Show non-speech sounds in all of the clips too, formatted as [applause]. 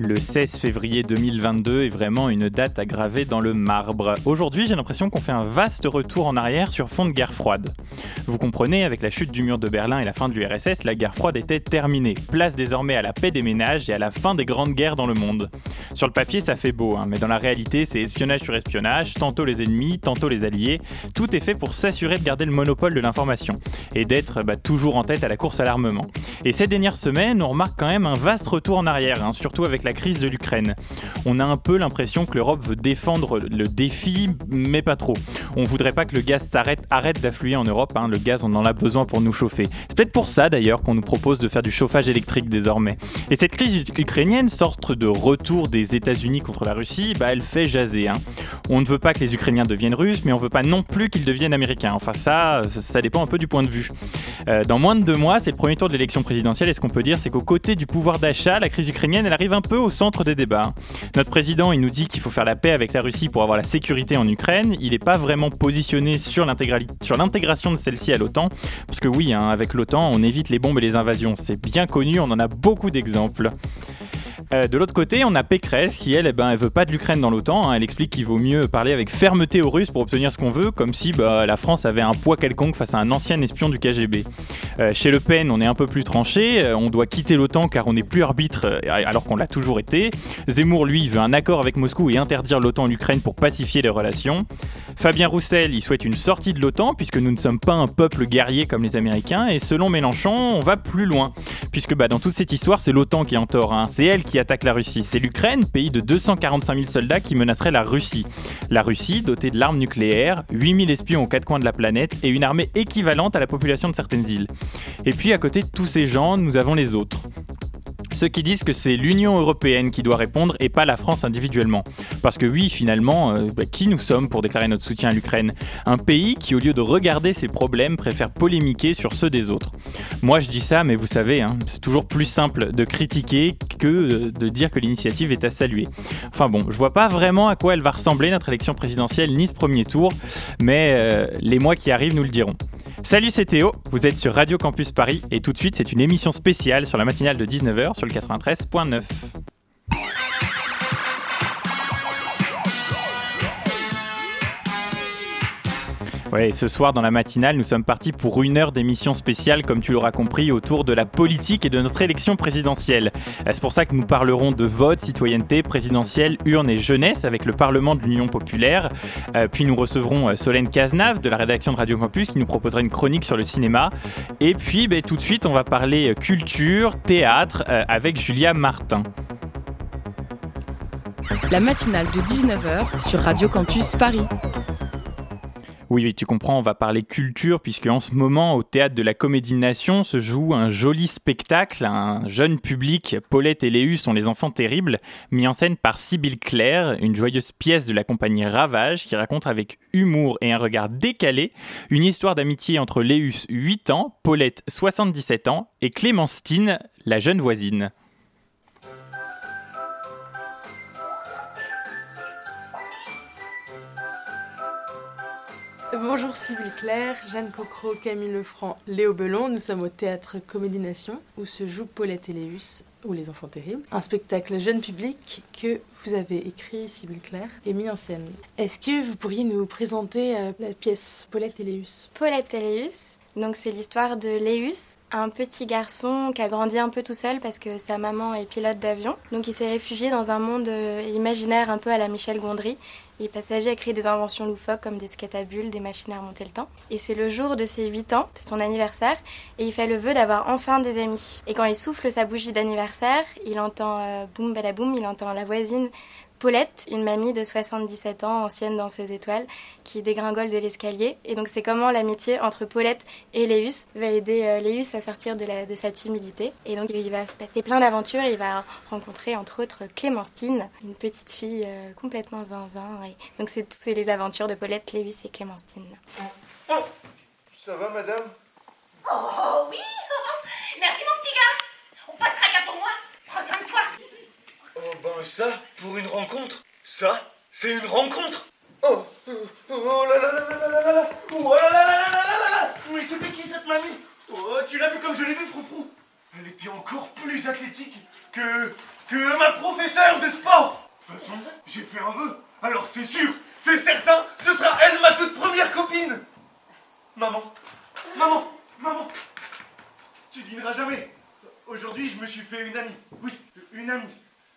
Le 16 février 2022 est vraiment une date à graver dans le marbre. Aujourd'hui, j'ai l'impression qu'on fait un vaste retour en arrière sur fond de guerre froide. Vous comprenez, avec la chute du mur de Berlin et la fin de l'URSS, la guerre froide était terminée. Place désormais à la paix des ménages et à la fin des grandes guerres dans le monde. Sur le papier, ça fait beau, hein, mais dans la réalité, c'est espionnage sur espionnage, tantôt les ennemis, tantôt les alliés. Tout est fait pour s'assurer de garder le monopole de l'information et d'être bah, toujours en tête à la course à l'armement. Et ces dernières semaines, on remarque quand même un vaste retour en arrière, hein, surtout avec la crise de l'Ukraine. On a un peu l'impression que l'Europe veut défendre le défi, mais pas trop. On voudrait pas que le gaz s'arrête, arrête d'affluer en Europe. Hein. Le gaz, on en a besoin pour nous chauffer. C'est peut-être pour ça d'ailleurs qu'on nous propose de faire du chauffage électrique désormais. Et cette crise ukrainienne, sorte de retour des États-Unis contre la Russie, bah, elle fait jaser. Hein. On ne veut pas que les Ukrainiens deviennent russes, mais on veut pas non plus qu'ils deviennent américains. Enfin, ça, ça dépend un peu du point de vue. Euh, dans moins de deux mois, c'est le premier tour de l'élection présidentielle, et ce qu'on peut dire, c'est qu'aux côtés du pouvoir d'achat, la crise ukrainienne, elle arrive un peu au centre des débats. Notre président, il nous dit qu'il faut faire la paix avec la Russie pour avoir la sécurité en Ukraine. Il n'est pas vraiment positionné sur l'intégration de celle-ci à l'OTAN, parce que oui, hein, avec l'OTAN, on évite les bombes et les invasions. C'est bien connu, on en a beaucoup d'exemples. Euh, de l'autre côté, on a Pécresse qui, elle, eh ben, elle veut pas de l'Ukraine dans l'OTAN. Hein. Elle explique qu'il vaut mieux parler avec fermeté aux Russes pour obtenir ce qu'on veut, comme si bah, la France avait un poids quelconque face à un ancien espion du KGB. Euh, chez Le Pen, on est un peu plus tranché. Euh, on doit quitter l'OTAN car on n'est plus arbitre alors qu'on l'a toujours été. Zemmour, lui, veut un accord avec Moscou et interdire l'OTAN en Ukraine pour pacifier les relations. Fabien Roussel, il souhaite une sortie de l'OTAN puisque nous ne sommes pas un peuple guerrier comme les Américains. Et selon Mélenchon, on va plus loin. Puisque bah, dans toute cette histoire, c'est l'OTAN qui est en tort. Hein. C'est elle qui attaque la Russie. C'est l'Ukraine, pays de 245 000 soldats, qui menacerait la Russie. La Russie, dotée de l'arme nucléaire, 8000 espions aux quatre coins de la planète et une armée équivalente à la population de certaines îles. Et puis à côté de tous ces gens, nous avons les autres ceux qui disent que c'est l'Union européenne qui doit répondre et pas la France individuellement. Parce que oui, finalement, euh, bah, qui nous sommes pour déclarer notre soutien à l'Ukraine? Un pays qui, au lieu de regarder ses problèmes, préfère polémiquer sur ceux des autres. Moi, je dis ça, mais vous savez, hein, c'est toujours plus simple de critiquer que de dire que l'initiative est à saluer. Enfin bon, je vois pas vraiment à quoi elle va ressembler notre élection présidentielle ni ce premier tour, mais euh, les mois qui arrivent nous le diront. Salut, c'est Théo, vous êtes sur Radio Campus Paris et tout de suite c'est une émission spéciale sur la matinale de 19h sur le 93.9. Ouais, ce soir dans la matinale, nous sommes partis pour une heure d'émission spéciale, comme tu l'auras compris, autour de la politique et de notre élection présidentielle. Euh, c'est pour ça que nous parlerons de vote, citoyenneté, présidentielle, urne et jeunesse avec le Parlement de l'Union populaire. Euh, puis nous recevrons euh, Solène Cazenave de la rédaction de Radio Campus qui nous proposera une chronique sur le cinéma. Et puis ben, tout de suite, on va parler culture, théâtre avec Julia Martin. La matinale de 19h sur Radio Campus Paris. Oui, tu comprends, on va parler culture, puisque en ce moment, au théâtre de la Comédie Nation, se joue un joli spectacle. Un jeune public, Paulette et Léus sont les enfants terribles, mis en scène par Sybille Claire, une joyeuse pièce de la compagnie Ravage qui raconte avec humour et un regard décalé une histoire d'amitié entre Léus, 8 ans, Paulette, 77 ans, et Clémentine, la jeune voisine. Sybille Claire, Jeanne Cocro, Camille Lefranc, Léo Belon. Nous sommes au théâtre Comédie Nation où se joue Paulette et Léus ou Les Enfants Terribles. Un spectacle jeune public que vous avez écrit, Sybille Claire, et mis en scène. Est-ce que vous pourriez nous présenter euh, la pièce Paulette et Léus? Paulette et Léus, donc c'est l'histoire de Léus, un petit garçon qui a grandi un peu tout seul parce que sa maman est pilote d'avion. Donc il s'est réfugié dans un monde euh, imaginaire un peu à la Michel Gondry il passe sa vie à créer des inventions loufoques comme des scatabules, des machines à remonter le temps. Et c'est le jour de ses 8 ans, c'est son anniversaire, et il fait le vœu d'avoir enfin des amis. Et quand il souffle sa bougie d'anniversaire, il entend euh, boum balaboum, il entend la voisine Paulette, une mamie de 77 ans, ancienne danseuse étoile, qui dégringole de l'escalier. Et donc c'est comment l'amitié entre Paulette et Léus va aider euh, Léus à sortir de, sa timidité. Et donc il va se passer plein d'aventures. Il va rencontrer entre autres Clémentine, une petite fille euh, complètement zinzin. Et donc c'est toutes les aventures de Paulette, Léus et Clémentine. Oh, ça va madame? Oh oui oh, oh, oh. Merci mon petit gars On pas de tracas pour moi Prends soin de toi c'est une rencontre Oh Oh, oh là là là là là là là Oh là là là là là là là Mais c'était qui cette mamie Oh, tu l'as vu comme je l'ai vu, Froufrou Elle était encore plus athlétique que... que ma professeure de sport De toute façon, j'ai fait un vœu. Alors c'est sûr, c'est certain, ce sera elle ma toute première copine Maman, maman, maman Tu dîneras jamais Aujourd'hui, je me suis fait une amie. Oui, une amie.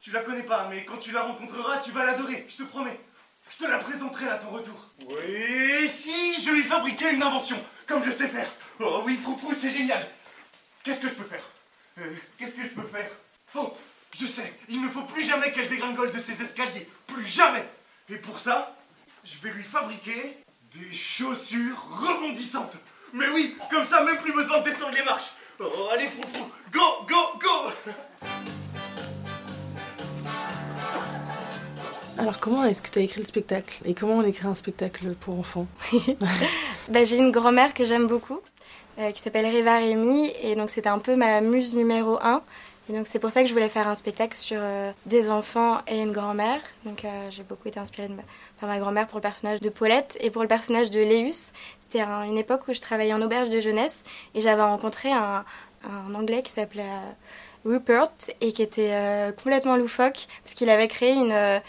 Tu la connais pas, mais quand tu la rencontreras, tu vas l'adorer, je te promets. Je te la présenterai à ton retour. Oui, si je lui fabriquais une invention, comme je sais faire. Oh oui, Froufrou, c'est génial. Qu'est-ce que je peux faire? Euh, Qu'est-ce que je peux faire? Oh, je sais, il ne faut plus jamais qu'elle dégringole de ses escaliers. Plus jamais. Et pour ça, je vais lui fabriquer des chaussures rebondissantes. Mais oui, comme ça, même plus besoin de descendre les marches. Oh, allez, Froufrou, go, go, go Alors comment est-ce que tu as écrit le spectacle Et comment on écrit un spectacle pour enfants? [laughs] Bah, j'ai une grand-mère que j'aime beaucoup, euh, qui s'appelle Riva Rémy, et donc c'était un peu ma muse numéro un. Et donc c'est pour ça que je voulais faire un spectacle sur euh, des enfants et une grand-mère. Donc euh, j'ai beaucoup été inspirée de ma, par ma grand-mère pour le personnage de Paulette et pour le personnage de Léus. C'était un- une époque où je travaillais en auberge de jeunesse et j'avais rencontré un, Anglais qui s'appelait Rupert et qui était complètement loufoque parce qu'il avait créé une...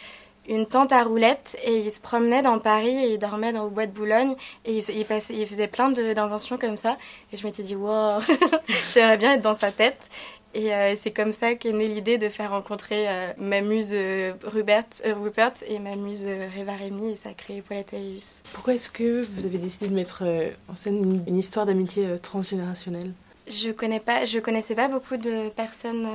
une tente à roulettes et il se promenait dans Paris et il dormait dans le bois de Boulogne et il, il passait, il faisait plein de- d'inventions comme ça et je m'étais dit wow [laughs] j'aimerais bien être dans sa tête et euh, c'est comme ça qu'est née l'idée de faire rencontrer euh, ma muse euh, Rupert, Rupert et ma muse Reva Rémy et ça a créé Paulette. Pourquoi est-ce que vous avez décidé de mettre en scène une, une histoire d'amitié transgénérationnelle? Je connais pas, je connaissais pas beaucoup de personnes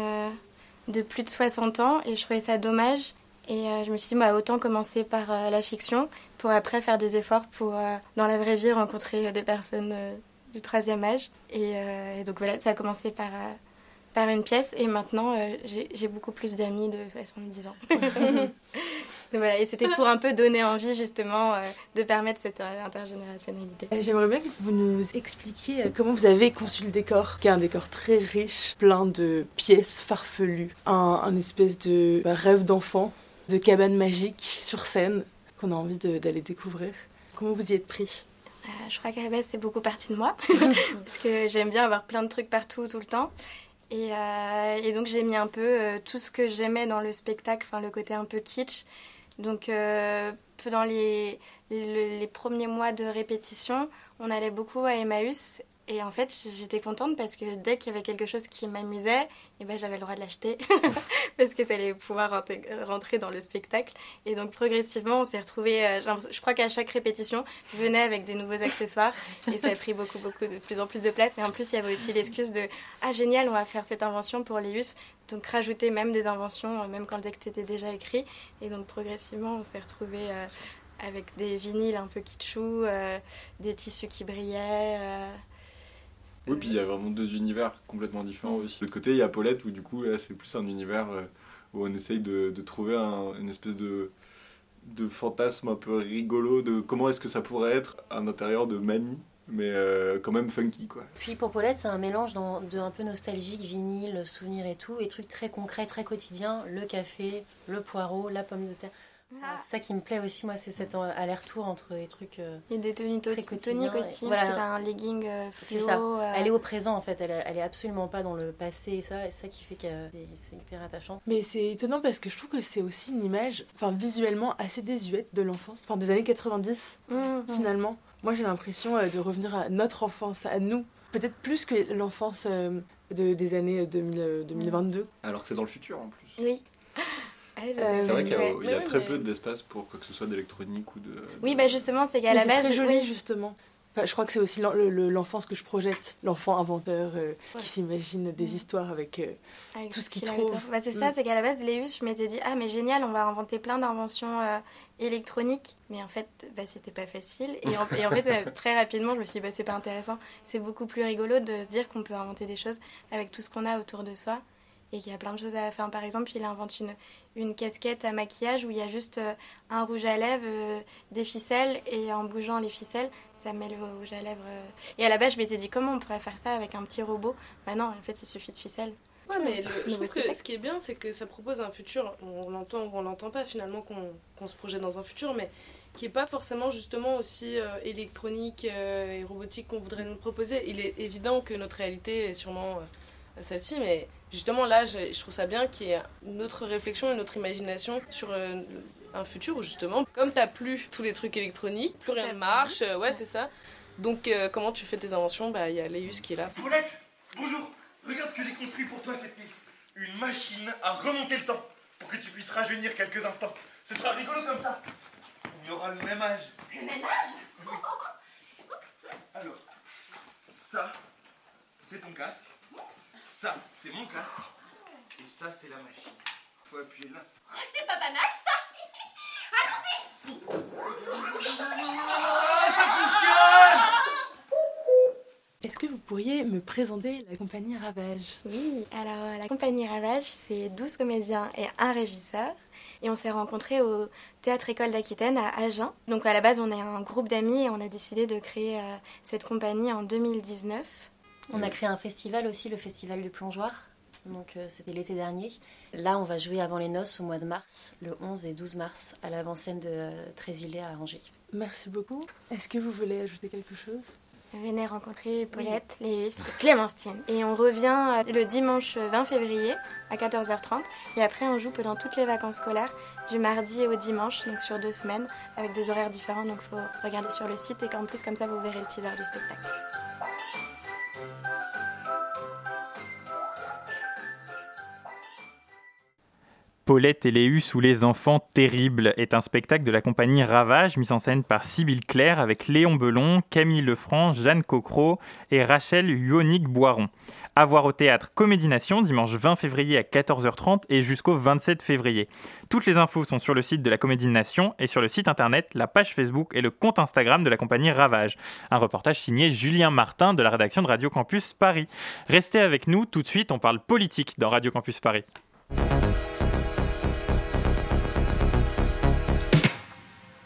de plus de 60 ans et je trouvais ça dommage. Et euh, je me suis dit, bah, autant commencer par euh, la fiction pour après faire des efforts pour, euh, dans la vraie vie, rencontrer des personnes euh, du troisième âge. Et, euh, et donc voilà, ça a commencé par, euh, par une pièce et maintenant euh, j'ai beaucoup plus d'amis de 70 ans. [laughs] Voilà, et c'était pour un peu donner envie justement euh, de permettre cette euh, intergénérationnalité. J'aimerais bien que vous nous expliquiez comment vous avez conçu le décor, qui est un décor très riche, plein de pièces farfelues, un, un espèce de bah, rêve d'enfant, de cabane magique sur scène qu'on a envie d'aller découvrir. Comment vous y êtes pris? Euh, je crois qu'à la base, c'est beaucoup parti de moi. [laughs] [laughs] parce que j'aime bien avoir plein de trucs partout, tout le temps. Et, euh, et donc, j'ai mis un peu euh, tout ce que j'aimais dans le spectacle, enfin, le côté un peu kitsch. Donc, dans les, le- les premiers mois de répétition, on allait beaucoup à Emmaüs. Et en fait, j'étais contente parce que dès qu'il y avait quelque chose qui m'amusait, eh ben, j'avais le droit de l'acheter. [laughs] parce que ça allait pouvoir rentrer- dans le spectacle. Et donc, progressivement, on s'est retrouvés. euh, je crois qu'à chaque répétition, je venais avec des nouveaux accessoires. Et ça a pris beaucoup, beaucoup, de plus en plus de place. Et en plus, il y avait aussi l'excuse de Ah, génial, on va faire cette invention pour Léus. Donc, rajouter même des inventions, euh, même quand le texte était déjà écrit. Et donc, progressivement, on s'est retrouvés. euh, avec des vinyles un peu kitschou, des tissus qui brillaient. Oui, puis il y a vraiment deux univers complètement différents aussi. De l'autre côté, il y a Paulette où du coup, c'est plus un univers euh, où on essaye de, trouver un- une espèce de, de fantasme un peu rigolo de comment est-ce que ça pourrait être un intérieur de mamie, mais euh, quand même funky quoi. Puis pour Paulette, c'est un mélange dans- de un peu nostalgique, vinyle, souvenir et tout, et trucs très concrets, très quotidiens. Le café, le poireau, la pomme de terre. C'est ça qui me plaît aussi, moi, c'est cet euh, aller-retour entre les trucs. euh, Et des tenues to- Très toniques et aussi, voilà. parce que t'as un legging euh, C'est ça. euh, Elle est au présent en fait, elle, est- elle est absolument pas dans le passé et ça, et c'est ça qui fait que c'est- c'est hyper attachant. Mais c'est étonnant parce que je trouve que c'est aussi une image, enfin visuellement assez désuète de l'enfance, enfin des années 90 mm, finalement. Moi j'ai l'impression euh, de revenir à notre enfance, à nous, peut-être plus que l'enfance euh, de- des années 2000, euh, 2022. Alors que c'est dans le futur en plus. Oui. Ah, Euh. C'est vrai qu'il y a, Ouais. il y a ouais, très peu d'espace pour quoi que ce soit d'électronique ou de. Oui, de- bah justement, c'est qu'à la c'est base, je- joli oui. justement. Enfin, je crois que c'est aussi l'en- le- le- l'enfance que je projette, l'enfant inventeur euh, Ouais. qui s'imagine des Mm. histoires avec. euh, Avec tout ce qu'il a trouve. Bah, c'est Mm. ça, c'est qu'à la base, Léus, je m'étais dit, ah, mais génial, on va inventer plein d'inventions euh, électroniques. Mais en fait, bah, c'était pas facile. Et en, et en fait, très rapidement, je me suis dit, bah, c'est pas intéressant. C'est beaucoup plus rigolo de se dire qu'on peut inventer des choses avec tout ce qu'on a autour de soi. Et qu'il y a plein de choses à faire. Par exemple, il invente une, une casquette à maquillage où il y a juste euh, un rouge à lèvres, euh, des ficelles, et en bougeant les ficelles, ça met le rouge à lèvres. euh. Et à la base, je m'étais dit, comment on pourrait faire ça avec un petit robot? Bah non, en fait, il suffit de ficelles. Ouais, mais je trouve que ce qui est bien, c'est que ça propose un futur, on l'entend ou on l'entend pas finalement qu'on se projette dans un futur, mais qui n'est pas forcément justement aussi euh, électronique euh, et robotique qu'on voudrait nous proposer. Il est évident que notre réalité est sûrement euh, celle-ci, mais justement là, je, trouve ça bien qu'il y ait une autre réflexion, une autre imagination sur un futur où justement, comme tu n'as plus tous les trucs électroniques, plus rien ne marche, ouais c'est ça. Donc comment tu fais tes inventions? Bah il y a Leius qui est là. Paulette, bonjour Regarde ce que j'ai construit pour toi cette nuit. Une machine à remonter le temps pour que tu puisses rajeunir quelques instants. Ce sera rigolo comme ça. On aura le même âge. Le même âge? Alors, ça, c'est ton casque. Ça, c'est mon casque. Et ça, c'est la machine. Faut appuyer là. Oh, c'est pas banal ça [laughs] Allons-y ah, Ça fonctionne est-ce que vous pourriez me présenter la compagnie Ravage? Oui, alors euh, la compagnie Ravage, c'est 12 comédiens et un régisseur. Et on s'est rencontrés au Théâtre École d'Aquitaine à Agen. Donc à la base, on est un groupe d'amis et on a décidé de créer euh, cette compagnie en 2019. On a créé un festival aussi, le Festival du Plongeoir. Donc euh, c'était l'été dernier. Là, on va jouer avant les noces au mois de mars, le 11 et 12 mars, à l'avant-scène de Trésilé à Angers. Merci beaucoup. Est-ce que vous voulez ajouter quelque chose? Venez rencontrer Paulette, Léus et Clémentine. Et on revient euh, le dimanche 20 février à 14h30. Et après, on joue pendant toutes les vacances scolaires, du mardi au dimanche, donc sur deux semaines, avec des horaires différents. Donc il faut regarder sur le site et qu'en plus, comme ça, vous verrez le teaser du spectacle. Paulette et Léus ou les enfants terribles est un spectacle de la compagnie Ravage mis en scène par Sybille Claire avec Léon Belon, Camille Lefranc, Jeanne Cocro et Rachel Yonique Boiron. À voir au théâtre Comédie Nation dimanche 20 février à 14h30 et jusqu'au 27 février. Toutes les infos sont sur le site de la Comédie Nation et sur le site internet, la page Facebook et le compte Instagram de la compagnie Ravage. Un reportage signé Julien Martin de la rédaction de Radio Campus Paris. Restez avec nous, tout de suite on parle politique dans Radio Campus Paris.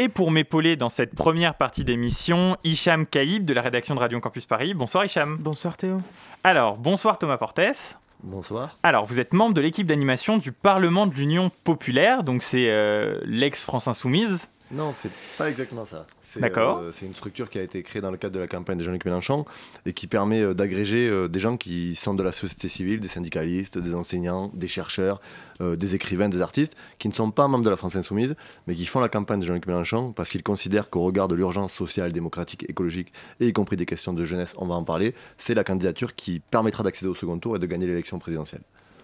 Et pour m'épauler dans cette première partie d'émission, Hicham Kaïb de la rédaction de Radio Campus Paris. Bonsoir Hicham. Bonsoir Théo. Alors, bonsoir Thomas Portes. Bonsoir. Alors, vous êtes membre de l'équipe d'animation du Parlement de l'Union Populaire, donc c'est euh, l'ex-France Insoumise. Non, c'est pas exactement ça. D'accord. Euh, c'est une structure qui a été créée dans le cadre de la campagne de Jean-Luc Mélenchon et qui permet euh, d'agréger euh, des gens qui sont de la société civile, des syndicalistes, des enseignants, des chercheurs, des écrivains, des artistes, qui ne sont pas membres de la France Insoumise, mais qui font la campagne de Jean-Luc Mélenchon parce qu'ils considèrent qu'au regard de l'urgence sociale, démocratique, écologique et y compris des questions de jeunesse, on va en parler, c'est la candidature qui permettra d'accéder au second tour et de gagner l'élection présidentielle.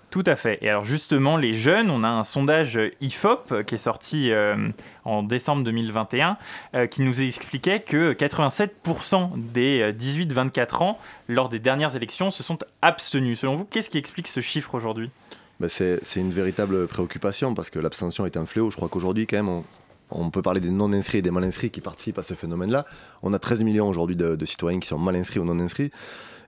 Tout à fait. Et alors justement, les jeunes, on a un sondage IFOP qui est sorti euh, en décembre 2021 euh, qui nous expliquait que 87% des 18-24 euh, ans, lors des dernières élections, se sont abstenus. Selon vous, qu'est-ce qui explique ce chiffre aujourd'hui? Ben, c'est, une véritable préoccupation parce que l'abstention est un fléau. Je crois qu'aujourd'hui, quand même, on, peut parler des non-inscrits et des mal-inscrits qui participent à ce phénomène-là. On a 13 millions aujourd'hui de, de citoyens qui sont mal inscrits ou non inscrits.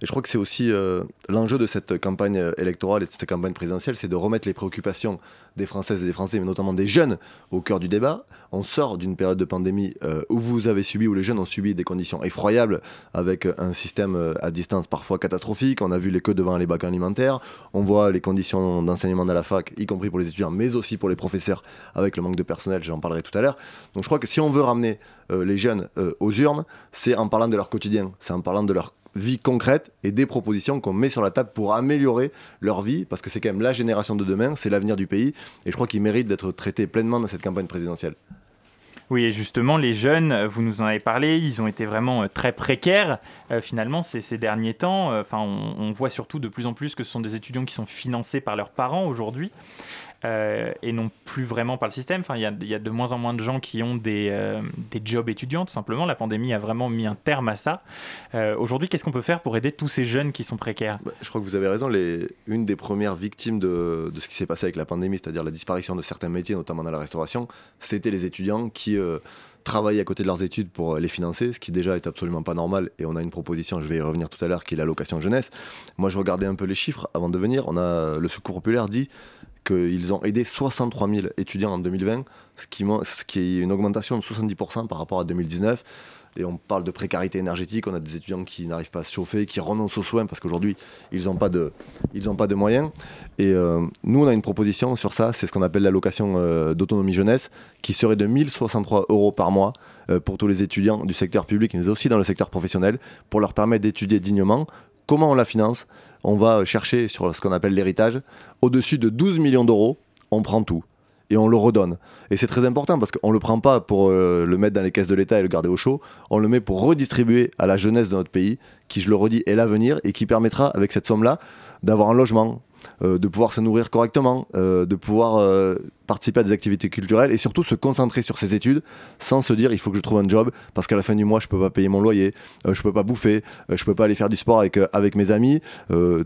Et je crois que c'est aussi euh, l'enjeu de cette campagne euh, électorale et de cette campagne présidentielle, c'est de remettre les préoccupations des Françaises et des Français, mais notamment des jeunes, au cœur du débat. On sort d'une période de pandémie euh, où vous avez subi, où les jeunes ont subi des conditions effroyables, avec un système à distance parfois catastrophique. On a vu les queues devant les bacs alimentaires. On voit les conditions d'enseignement dans la fac, y compris pour les étudiants, mais aussi pour les professeurs, avec le manque de personnel. J'en parlerai tout à l'heure. Donc je crois que si on veut ramener les jeunes aux urnes, c'est en parlant de leur quotidien, c'est en parlant de leur vie concrète et des propositions qu'on met sur la table pour améliorer leur vie, parce que c'est quand même la génération de demain, c'est l'avenir du pays, et je crois qu'ils méritent d'être traités pleinement dans cette campagne présidentielle. Oui, et justement, les jeunes, vous nous en avez parlé, ils ont été vraiment euh, très précaires euh, finalement ces, derniers temps. Euh, enfin, on, voit surtout de plus en plus que ce sont des étudiants qui sont financés par leurs parents aujourd'hui. Euh, et non plus vraiment par le système. Enfin, il y, a de moins en moins de gens qui ont des, euh, des, jobs étudiants, tout simplement. La pandémie a vraiment mis un terme à ça. Euh, aujourd'hui, qu'est-ce qu'on peut faire pour aider tous ces jeunes qui sont précaires? Bah, Je crois que vous avez raison. Une des premières victimes de, de ce qui s'est passé avec la pandémie, c'est-à-dire la disparition de certains métiers, notamment dans la restauration, c'était les étudiants qui travailler à côté de leurs études pour les financer, ce qui déjà est absolument pas normal. Et on a une proposition, je vais y revenir tout à l'heure, qui est l'allocation jeunesse. Moi, je regardais un peu les chiffres avant de venir. On a le Secours populaire dit qu'ils ont aidé 63 000 étudiants en 2020, ce qui, est une augmentation de 70% par rapport à 2019. et on parle de précarité énergétique. On a des étudiants qui n'arrivent pas à se chauffer, qui renoncent aux soins parce qu'aujourd'hui, ils n'ont pas, de, ils pas de moyens. Et euh, nous, on a une proposition sur ça, c'est ce qu'on appelle l'allocation euh, d'autonomie jeunesse, qui serait de 1063 euros par mois euh, pour tous les étudiants du secteur public, mais aussi dans le secteur professionnel, pour leur permettre d'étudier dignement. Comment on la finance On va chercher sur ce qu'on appelle l'héritage. Au-dessus de 12 millions d'euros, on prend tout et on le redonne. Et c'est très important parce qu'on ne le prend pas pour euh, le mettre dans les caisses de l'État et le garder au chaud, on le met pour redistribuer à la jeunesse de notre pays, qui, je le redis, est l'avenir et qui permettra, avec cette somme-là, d'avoir un logement, euh, de pouvoir se nourrir correctement, euh, de pouvoir participer à des activités culturelles et surtout se concentrer sur ses études sans se dire il faut que je trouve un job parce qu'à la fin du mois je peux pas payer mon loyer, je peux pas bouffer, je peux pas aller faire du sport avec, avec mes amis.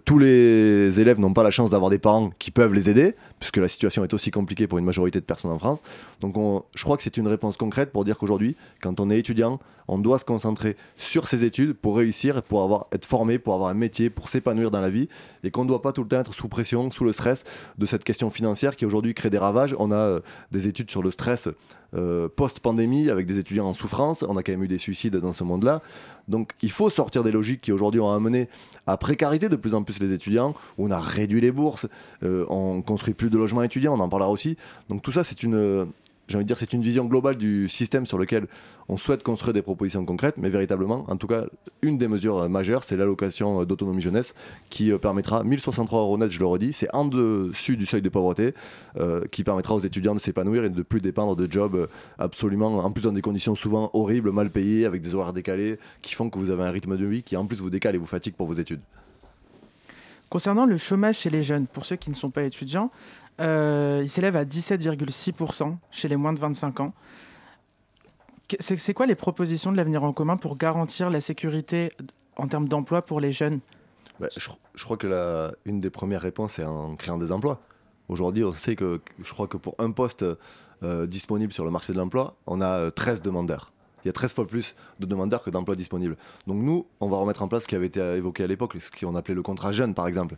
tous les élèves n'ont pas la chance d'avoir des parents qui peuvent les aider puisque la situation est aussi compliquée pour une majorité de personnes en France. Donc je crois que c'est une réponse concrète pour dire qu'aujourd'hui, quand on est étudiant, on doit se concentrer sur ses études pour réussir, pour avoir, être formé, pour avoir un métier, pour s'épanouir dans la vie et qu'on ne doit pas tout le temps être sous pression, sous le stress de cette question financière qui aujourd'hui crée des ravages. On a euh, des études sur le stress euh, post-pandémie avec des étudiants en souffrance. On a quand même eu des suicides dans ce monde-là. Donc il faut sortir des logiques qui aujourd'hui ont amené à précariser de plus en plus les étudiants. On a réduit les bourses, euh, on construit plus de logements étudiants, on en parlera aussi. Donc tout ça, c'est une j'ai envie de dire, c'est une vision globale du système sur lequel on souhaite construire des propositions concrètes, mais véritablement, en tout cas, une des mesures euh, majeures, c'est l'allocation euh, d'autonomie jeunesse qui euh, permettra 1063 euros net, je le redis, c'est en dessus du seuil de pauvreté, qui permettra aux étudiants de s'épanouir et de ne plus dépendre de jobs absolument, en plus dans des conditions souvent horribles, mal payées, avec des horaires décalés, qui font que vous avez un rythme de vie qui en plus vous décale et vous fatigue pour vos études. Concernant le chômage chez les jeunes, pour ceux qui ne sont pas étudiants, euh, il s'élève à 17,6% chez les moins de 25 ans. C'est quoi les propositions de l'avenir en commun pour garantir la sécurité en termes d'emploi pour les jeunes? Bah, je, crois que une des premières réponses est en créant des emplois. Aujourd'hui, on sait que je crois que pour un poste euh, disponible sur le marché de l'emploi, on a 13 euh, demandeurs. Il y a 13 fois plus de demandeurs que d'emplois disponibles. Donc nous, on va remettre en place ce qui avait été évoqué à l'époque, ce qu'on appelait le contrat jeune par exemple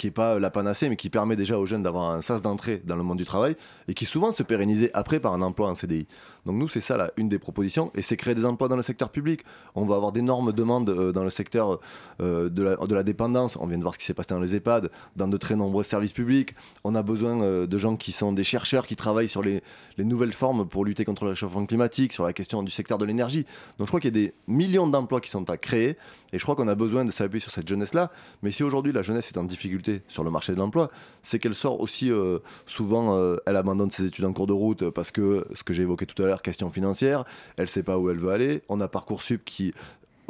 qui n'est pas la panacée, mais qui permet déjà aux jeunes d'avoir un sas d'entrée dans le monde du travail et qui souvent se pérenniser après par un emploi en CDI. Donc nous, c'est ça là, une des propositions, et c'est créer des emplois dans le secteur public. On va avoir d'énormes demandes euh, dans le secteur euh, de, la, de, la, dépendance. On vient de voir ce qui s'est passé dans les EHPAD, dans de très nombreux services publics. On a besoin euh, de gens qui sont des chercheurs, qui travaillent sur les, les nouvelles formes pour lutter contre le réchauffement climatique, sur la question du secteur de l'énergie. Donc je crois qu'il y a des millions d'emplois qui sont à créer, et je crois qu'on a besoin de s'appuyer sur cette jeunesse-là. Mais si aujourd'hui la jeunesse est en difficulté sur le marché de l'emploi, c'est qu'elle sort aussi souvent, elle abandonne ses études en cours de route parce que ce que j'ai évoqué tout à l'heure, question financière, elle sait pas où elle veut aller. On a Parcoursup qui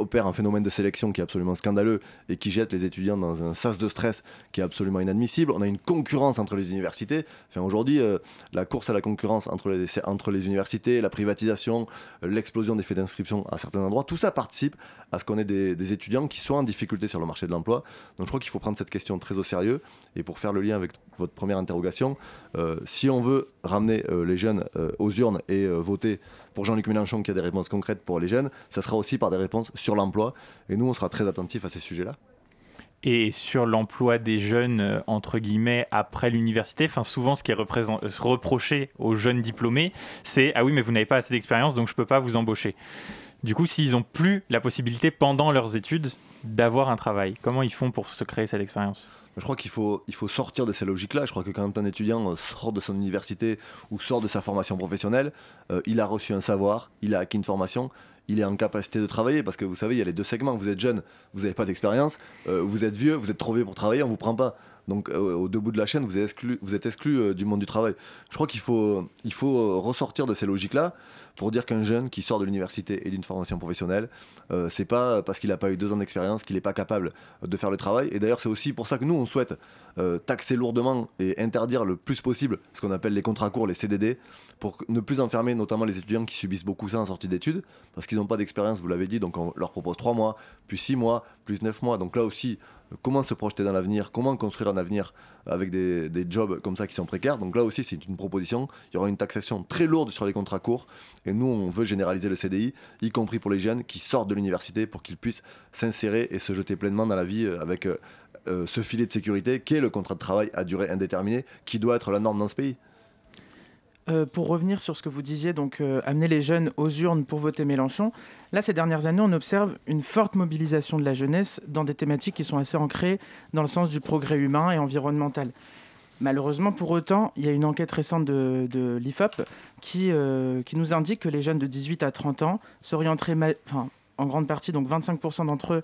opère un phénomène de sélection qui est absolument scandaleux et qui jette les étudiants dans un sas de stress qui est absolument inadmissible. On a une concurrence entre les universités. Aujourd'hui, euh, la course à la concurrence entre les, universités, la privatisation, l'explosion des faits d'inscription à certains endroits, tout ça participe à ce qu'on ait des, étudiants qui soient en difficulté sur le marché de l'emploi. Donc je crois qu'il faut prendre cette question très au sérieux. Et pour faire le lien avec votre première interrogation, euh, si on veut ramener euh, les jeunes aux urnes et voter pour Jean-Luc Mélenchon qui a des réponses concrètes pour les jeunes, ça sera aussi par des réponses sur l'emploi. Et nous, on sera très attentifs à ces sujets-là. Et sur l'emploi des jeunes, euh, entre guillemets, après l'université, enfin souvent ce qui est euh, reproché aux jeunes diplômés, c'est Ah oui, mais vous n'avez pas assez d'expérience, donc je ne peux pas vous embaucher. Du coup, s'ils n'ont plus la possibilité pendant leurs études d'avoir un travail, comment ils font pour se créer cette expérience? Je crois qu'il faut, il faut sortir de ces logiques-là. Je crois que quand un étudiant euh, sort de son université ou sort de sa formation professionnelle, euh, il a reçu un savoir, il a acquis une formation, il est en capacité de travailler parce que vous savez, il y a les deux segments. Vous êtes jeune, vous n'avez pas d'expérience, euh, vous êtes vieux, vous êtes trop vieux pour travailler, on ne vous prend pas. Donc au deux bouts de la chaîne, vous êtes exclu, vous êtes exclu du monde du travail. Je crois qu'il faut, il faut ressortir de ces logiques-là pour dire qu'un jeune qui sort de l'université et d'une formation professionnelle, euh, c'est pas parce qu'il n'a pas eu deux ans d'expérience qu'il n'est pas capable de faire le travail. Et d'ailleurs, c'est aussi pour ça que nous, on souhaite euh, taxer lourdement et interdire le plus possible ce qu'on appelle les contrats courts, les CDD, pour ne plus enfermer notamment les étudiants qui subissent beaucoup ça en sortie d'études, parce qu'ils n'ont pas d'expérience, vous l'avez dit, donc on leur propose trois mois, plus six mois, plus neuf mois. Donc là aussi, comment se projeter dans l'avenir, comment construire un avenir avec des, des, jobs comme ça qui sont précaires? Donc là aussi, c'est une proposition. Il y aura une taxation très lourde sur les contrats courts. Nous, on veut généraliser le CDI, y compris pour les jeunes qui sortent de l'université pour qu'ils puissent s'insérer et se jeter pleinement dans la vie euh, avec euh, euh, ce filet de sécurité qui est le contrat de travail à durée indéterminée, qui doit être la norme dans ce pays. Pour revenir sur ce que vous disiez, donc amener les jeunes aux urnes pour voter Mélenchon, là, ces dernières années, on observe une forte mobilisation de la jeunesse dans des thématiques qui sont assez ancrées dans le sens du progrès humain et environnemental. Malheureusement, pour autant, il y a une enquête récente de, l'IFOP qui, euh, qui nous indique que les jeunes de 18 à 30 ans s'orienteraient en grande partie, donc 25% d'entre eux,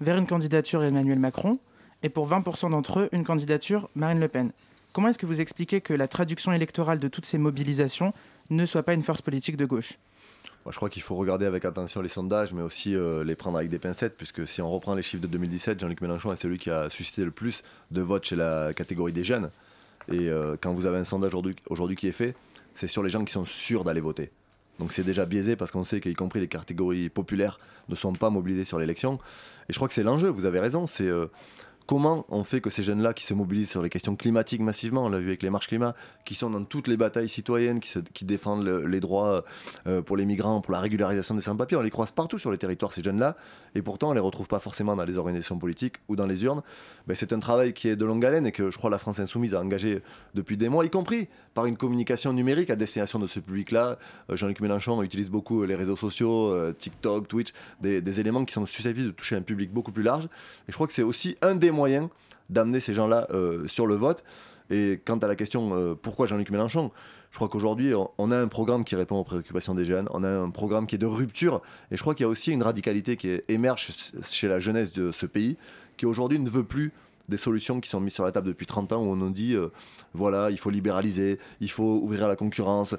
vers une candidature Emmanuel Macron, et pour 20% d'entre eux, une candidature Marine Le Pen. Comment est-ce que vous expliquez que la traduction électorale de toutes ces mobilisations ne soit pas une force politique de gauche? Je crois qu'il faut regarder avec attention les sondages, mais aussi euh, les prendre avec des pincettes, puisque si on reprend les chiffres de 2017, Jean-Luc Mélenchon est celui qui a suscité le plus de votes chez la catégorie des jeunes. Et euh, quand vous avez un sondage aujourd'hui qui est fait, c'est sur les gens qui sont sûrs d'aller voter. Donc c'est déjà biaisé parce qu'on sait qu'y compris les catégories populaires ne sont pas mobilisées sur l'élection. Et je crois que c'est l'enjeu, vous avez raison, c'est euh, Comment on fait que ces jeunes-là qui se mobilisent sur les questions climatiques massivement, on l'a vu avec les marches climat, qui sont dans toutes les batailles citoyennes, qui, défendent les droits euh, pour les migrants, pour la régularisation des sans-papiers, on les croise partout sur les territoires, ces jeunes-là, et pourtant on les retrouve pas forcément dans les organisations politiques ou dans les urnes. Ben, c'est un travail qui est de longue haleine et que je crois la France Insoumise a engagé depuis des mois, y compris par une communication numérique à destination de ce public-là. Euh, Jean-Luc Mélenchon utilise beaucoup les réseaux sociaux, euh, TikTok, Twitch, des, des éléments qui sont susceptibles de toucher un public beaucoup plus large. Et je crois que c'est aussi un des moyens d'amener ces gens-là euh, sur le vote. Et quant à la question euh, pourquoi Jean-Luc Mélenchon, je crois qu'aujourd'hui, on a un programme qui répond aux préoccupations des jeunes, on a un programme qui est de rupture, et je crois qu'il y a aussi une radicalité qui émerge chez la jeunesse de ce pays, qui aujourd'hui ne veut plus des solutions qui sont mises sur la table depuis 30 ans où on nous dit euh, voilà, il faut libéraliser, il faut ouvrir à la concurrence,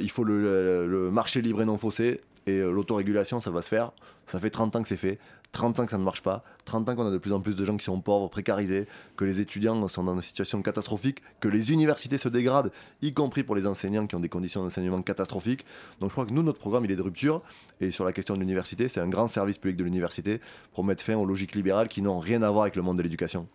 il faut le, marché libre et non faussé, et l'autorégulation, ça va se faire. Ça fait 30 ans que c'est fait. 30 ans que ça ne marche pas, 30 ans qu'on a de plus en plus de gens qui sont pauvres, précarisés, que les étudiants sont dans des situations catastrophiques, que les universités se dégradent, y compris pour les enseignants qui ont des conditions d'enseignement catastrophiques. Donc je crois que nous, notre programme, il est de rupture. Et sur la question de l'université, c'est un grand service public de l'université pour mettre fin aux logiques libérales qui n'ont rien à voir avec le monde de l'éducation.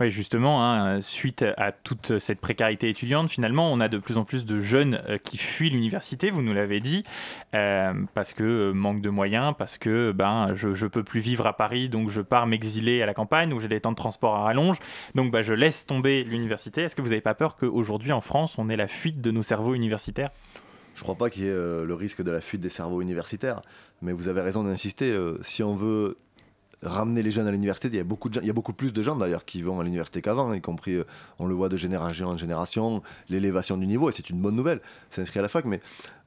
Oui, justement, hein, suite à toute cette précarité étudiante, finalement, on a de plus en plus de jeunes euh, qui fuient l'université, vous nous l'avez dit, euh, parce que euh, manque de moyens, parce que ben, je ne peux plus vivre à Paris, donc je pars m'exiler à la campagne, où j'ai des temps de transport à rallonge, donc ben, je laisse tomber l'université. Est-ce que vous n'avez pas peur qu'aujourd'hui, en France, on ait la fuite de nos cerveaux universitaires? Je ne crois pas qu'il y ait le risque de la fuite des cerveaux universitaires, mais vous avez raison d'insister. si on veut ramener les jeunes à l'université. Il y a beaucoup, de il y a beaucoup plus de gens d'ailleurs qui vont à l'université qu'avant, y compris, euh, on le voit de génération en génération, l'élévation du niveau, et c'est une bonne nouvelle, s'inscrire à la fac, mais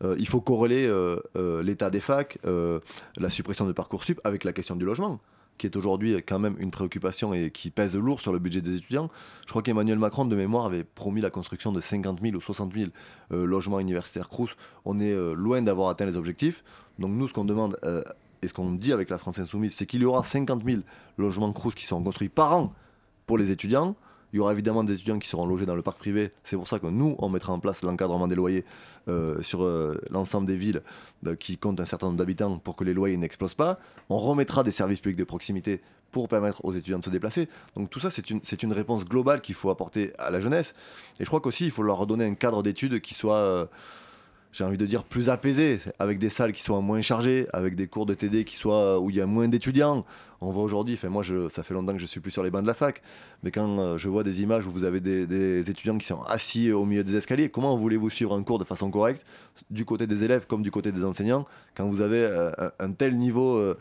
euh, il faut corréler euh, l'état des facs, la suppression de Parcoursup avec la question du logement qui est aujourd'hui quand même une préoccupation et qui pèse lourd sur le budget des étudiants. Je crois qu'Emmanuel Macron, de mémoire, avait promis la construction de 50 000 ou 60 000 logements universitaires Crous. On est loin d'avoir atteint les objectifs. Donc nous, ce qu'on demande et ce qu'on dit avec la France Insoumise, c'est qu'il y aura 50 000 logements Crous qui seront construits par an pour les étudiants. Il y aura évidemment des étudiants qui seront logés dans le parc privé. C'est pour ça que nous, on mettra en place l'encadrement des loyers euh, sur euh, l'ensemble des villes euh, qui comptent un certain nombre d'habitants pour que les loyers n'explosent pas. On remettra des services publics de proximité pour permettre aux étudiants de se déplacer. Donc tout ça, c'est une, une réponse globale qu'il faut apporter à la jeunesse. Et je crois qu'aussi, il faut leur redonner un cadre d'études qui soit j'ai envie de dire, plus apaisé, avec des salles qui soient moins chargées, avec des cours de TD qui soient où il y a moins d'étudiants, on voit aujourd'hui, moi je, ça fait longtemps que je suis plus sur les bancs de la fac, mais quand euh, je vois des images où vous avez des, étudiants qui sont assis au milieu des escaliers, comment voulez-vous suivre un cours de façon correcte, du côté des élèves comme du côté des enseignants, quand vous avez euh, un, tel niveau, euh,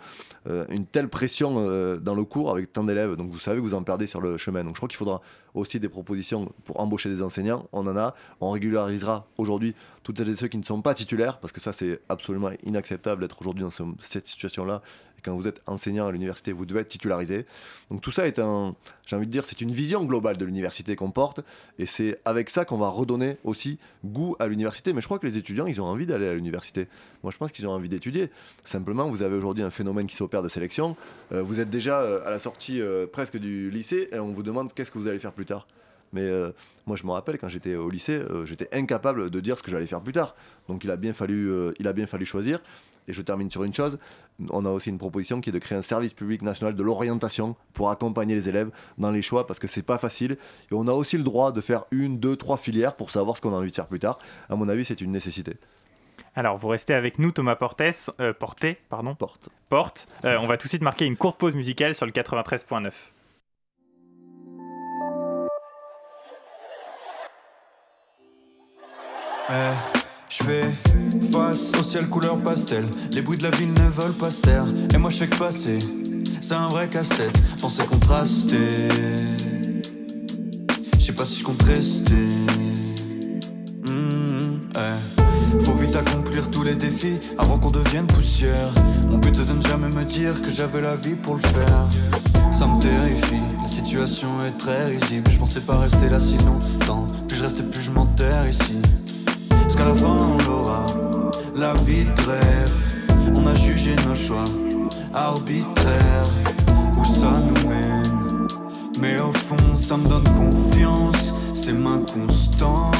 une telle pression dans le cours avec tant d'élèves, donc vous savez que vous en perdez sur le chemin. Donc je crois qu'il faudra aussi des propositions pour embaucher des enseignants, on en a, on régularisera aujourd'hui toutes celles et ceux qui ne sont pas titulaires, parce que ça c'est absolument inacceptable d'être aujourd'hui dans cette situation-là quand vous êtes enseignant à l'université, vous devez être titularisé. Donc tout ça est un, j'ai envie de dire, c'est une vision globale de l'université qu'on porte, et c'est avec ça qu'on va redonner aussi goût à l'université. Mais je crois que les étudiants, ils ont envie d'aller à l'université. Moi, je pense qu'ils ont envie d'étudier. Simplement, vous avez aujourd'hui un phénomène qui s'opère de sélection. Euh, vous êtes déjà euh, à la sortie euh, presque du lycée, et on vous demande qu'est-ce que vous allez faire plus tard. Mais moi, je me rappelle quand j'étais au lycée, j'étais incapable de dire ce que j'allais faire plus tard. Donc, il a bien fallu, il a bien fallu choisir. Et je termine sur une chose, on a aussi une proposition qui est de créer un service public national de l'orientation pour accompagner les élèves dans les choix parce que c'est pas facile. Et on a aussi le droit de faire une, deux, trois filières pour savoir ce qu'on a envie de faire plus tard. À mon avis, c'est une nécessité. Alors, vous restez avec nous, Thomas Portes, euh, Porté, pardon. Porte. Porte. Euh, on va tout de suite marquer une courte pause musicale sur le 93.9. Euh. Je fais face au ciel couleur pastel. Les bruits de la ville ne veulent pas se taire. Et moi je fais que passer. C'est un vrai casse-tête. Penser contraster. Je sais pas si je compte rester. Mmh, ouais. Faut vite accomplir tous les défis avant qu'on devienne poussière. Mon but c'est de ne jamais me dire que j'avais la vie pour le faire. Ça me terrifie, la situation est très risible. Je pensais pas rester là si longtemps. Plus je restais, plus je m'enterre ici. Qu'à la fin on l'aura. La vie de rêve, on a jugé nos choix arbitraires. Où ça nous mène. Mais au fond, ça me donne confiance. C'est ma constant.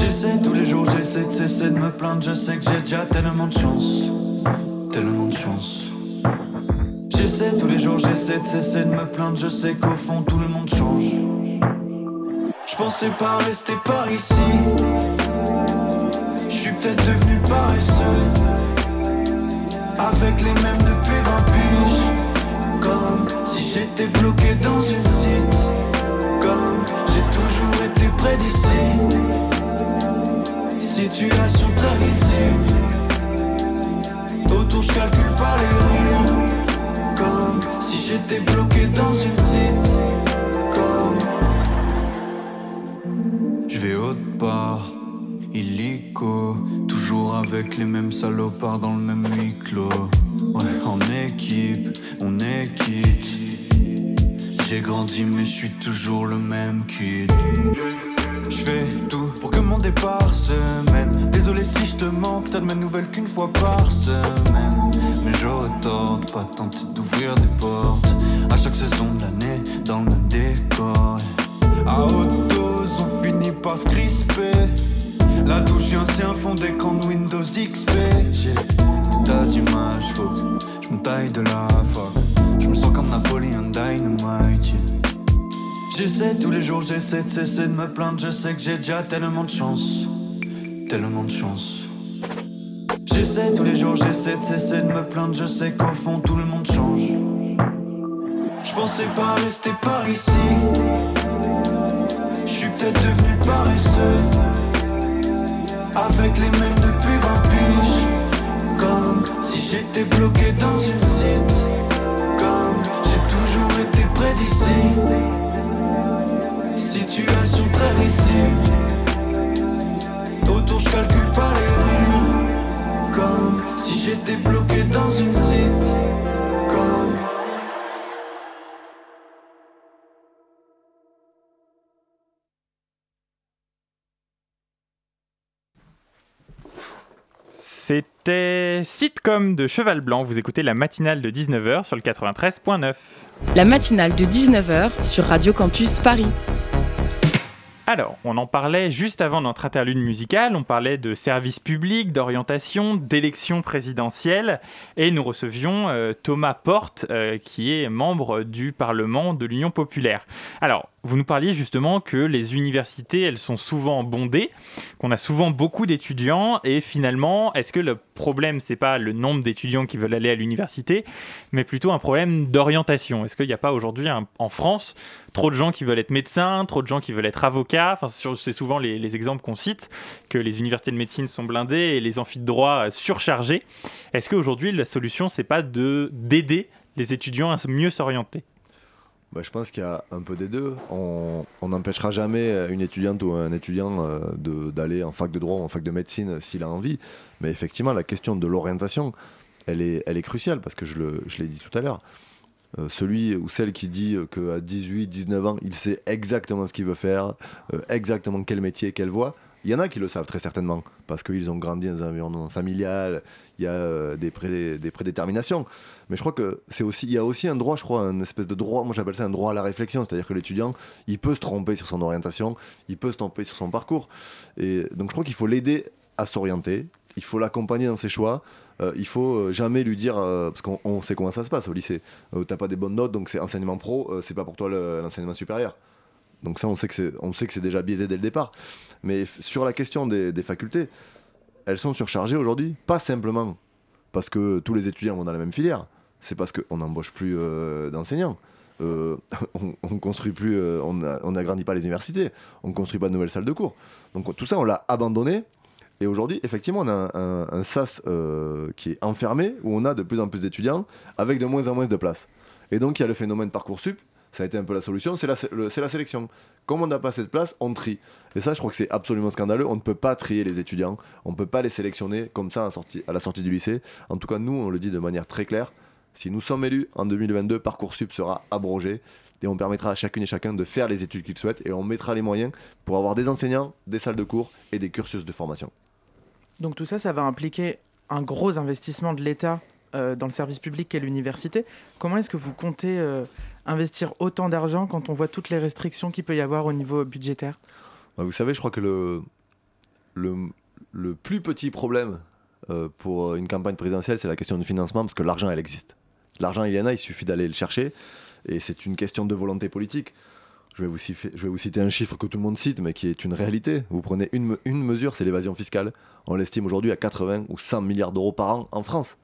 J'essaie tous les jours, j'essaie de cesser de me plaindre. Je sais que j'ai déjà tellement de chance. Tellement de chance. J'essaie tous les jours, j'essaie de cesser de me plaindre. Je sais qu'au fond, tout le monde change. Je pensais pas rester par ici. Suis peut-être devenu paresseux. Avec les mêmes depuis 20 piges. Comme si j'étais bloqué dans une cite. Comme j'ai toujours été près d'ici. Situation très risible. Autour, je calcule pas les rires. Comme si j'étais bloqué dans une avec les mêmes salopards dans le même huis clos. Ouais, en équipe, on est quitte. J'ai grandi, mais je suis toujours le même kid. Je fais tout pour que mon départ se mène. Désolé si je te manque, t'as de mes nouvelles qu'une fois par semaine. Mais tort de pas tenter d'ouvrir des portes. À chaque saison de l'année, dans le même décor. À haute dose, on finit par se crisper. La douche vient, c'est un fond d'écran de Windows XP. J'ai des tas d'images, faut je me taille de la fac. Je me sens comme Napoléon Dynamite. J'essaie tous les jours, j'essaie de cesser de me plaindre. Je sais que j'ai déjà tellement de chance. Tellement de chance. J'essaie tous les jours, j'essaie de cesser de me plaindre. Je sais qu'au fond, tout le monde change. Je pensais pas rester par ici. Je suis peut-être devenu paresseux. Avec les mêmes depuis 20 piges. Comme si j'étais bloqué dans une cite. Comme j'ai toujours été près d'ici. Situation très risible. Autour, je calcule pas les rires. Comme si j'étais bloqué C'était Sitcom de Cheval Blanc. Vous écoutez la matinale de 19h sur le 93.9. La matinale de 19h sur Radio Campus Paris. Alors, on en parlait juste avant notre interlude musicale, on parlait de services publics, d'orientation, d'élections présidentielles, et nous recevions euh, Thomas Porte, euh, qui est membre du Parlement de l'Union populaire. Alors, vous nous parliez justement que les universités, elles sont souvent bondées, qu'on a souvent beaucoup d'étudiants, et finalement, est-ce que le problème, c'est pas le nombre d'étudiants qui veulent aller à l'université, mais plutôt un problème d'orientation? Est-ce qu'il n'y a pas aujourd'hui en France trop de gens qui veulent être médecins, trop de gens qui veulent être avocats? C'est souvent les, les exemples qu'on cite, que les universités de médecine sont blindées et les amphis de droit euh, surchargés. Est-ce qu'aujourd'hui, la solution, c'est pas de d'aider les étudiants à mieux s'orienter? Bah, je pense qu'il y a un peu des deux. On n'empêchera jamais une étudiante ou un étudiant euh, d'aller en fac de droit ou en fac de médecine s'il a envie. Mais effectivement, la question de l'orientation, elle est, elle est cruciale parce que je le- je l'ai dit tout à l'heure. Euh, celui ou celle qui dit qu'à 18, 19 ans, il sait exactement ce qu'il veut faire, euh, exactement quel métier, quelle voie. Il y en a qui le savent très certainement, parce qu'ils ont grandi dans un environnement familial, il y a euh, des, pré- prédéterminations. Mais je crois que c'est aussi, y a aussi un droit, je crois, un espèce de droit, moi j'appelle ça un droit à la réflexion, c'est-à-dire que l'étudiant, il peut se tromper sur son orientation, il peut se tromper sur son parcours. Et donc je crois qu'il faut l'aider à s'orienter, il faut l'accompagner dans ses choix, euh, il faut euh, jamais lui dire, euh, parce qu'on on sait comment ça se passe au lycée, euh, t'as pas des bonnes notes, donc c'est enseignement pro, c'est pas pour toi le- l'enseignement supérieur. Donc ça, on sait que c'est, déjà biaisé dès le départ. Mais sur la question des, facultés, elles sont surchargées aujourd'hui, pas simplement parce que tous les étudiants vont dans la même filière, c'est parce qu'on n'embauche plus euh, d'enseignants. Euh, [laughs] on, plus, euh, n'agrandit pas les universités, on construit pas de nouvelles salles de cours. Donc tout ça, on l'a abandonné. Et aujourd'hui, effectivement, on a un, un, SAS qui est enfermé, où on a de plus en plus d'étudiants, avec de moins en moins de places. Et donc, il y a le phénomène Parcoursup, ça a été un peu la solution, c'est la, sélection. Comme on n'a pas cette place, on trie. Et ça, je crois que c'est absolument scandaleux. On ne peut pas trier les étudiants, on ne peut pas les sélectionner comme ça à la, sortie, à la sortie du lycée. En tout cas, nous, on le dit de manière très claire. Si nous sommes élus en 2022, Parcoursup sera abrogé et on permettra à chacune et chacun de faire les études qu'il souhaite et on mettra les moyens pour avoir des enseignants, des salles de cours et des cursus de formation. Donc tout ça, ça va impliquer un gros investissement de l'État euh, dans le service public qu'est l'université. Comment est-ce que vous comptez euh, investir autant d'argent quand on voit toutes les restrictions qu'il peut y avoir au niveau budgétaire? Vous savez, je crois que le, le, plus petit problème euh, pour une campagne présidentielle, c'est la question du financement, parce que l'argent, elle existe. L'argent, il y en a, il suffit d'aller le chercher. Et c'est une question de volonté politique. Je vais, vous citer, je vais, vous citer, un chiffre que tout le monde cite, mais qui est une réalité. Vous prenez une, une mesure, c'est l'évasion fiscale. On l'estime aujourd'hui à 80 ou 100 milliards d'euros par an en France.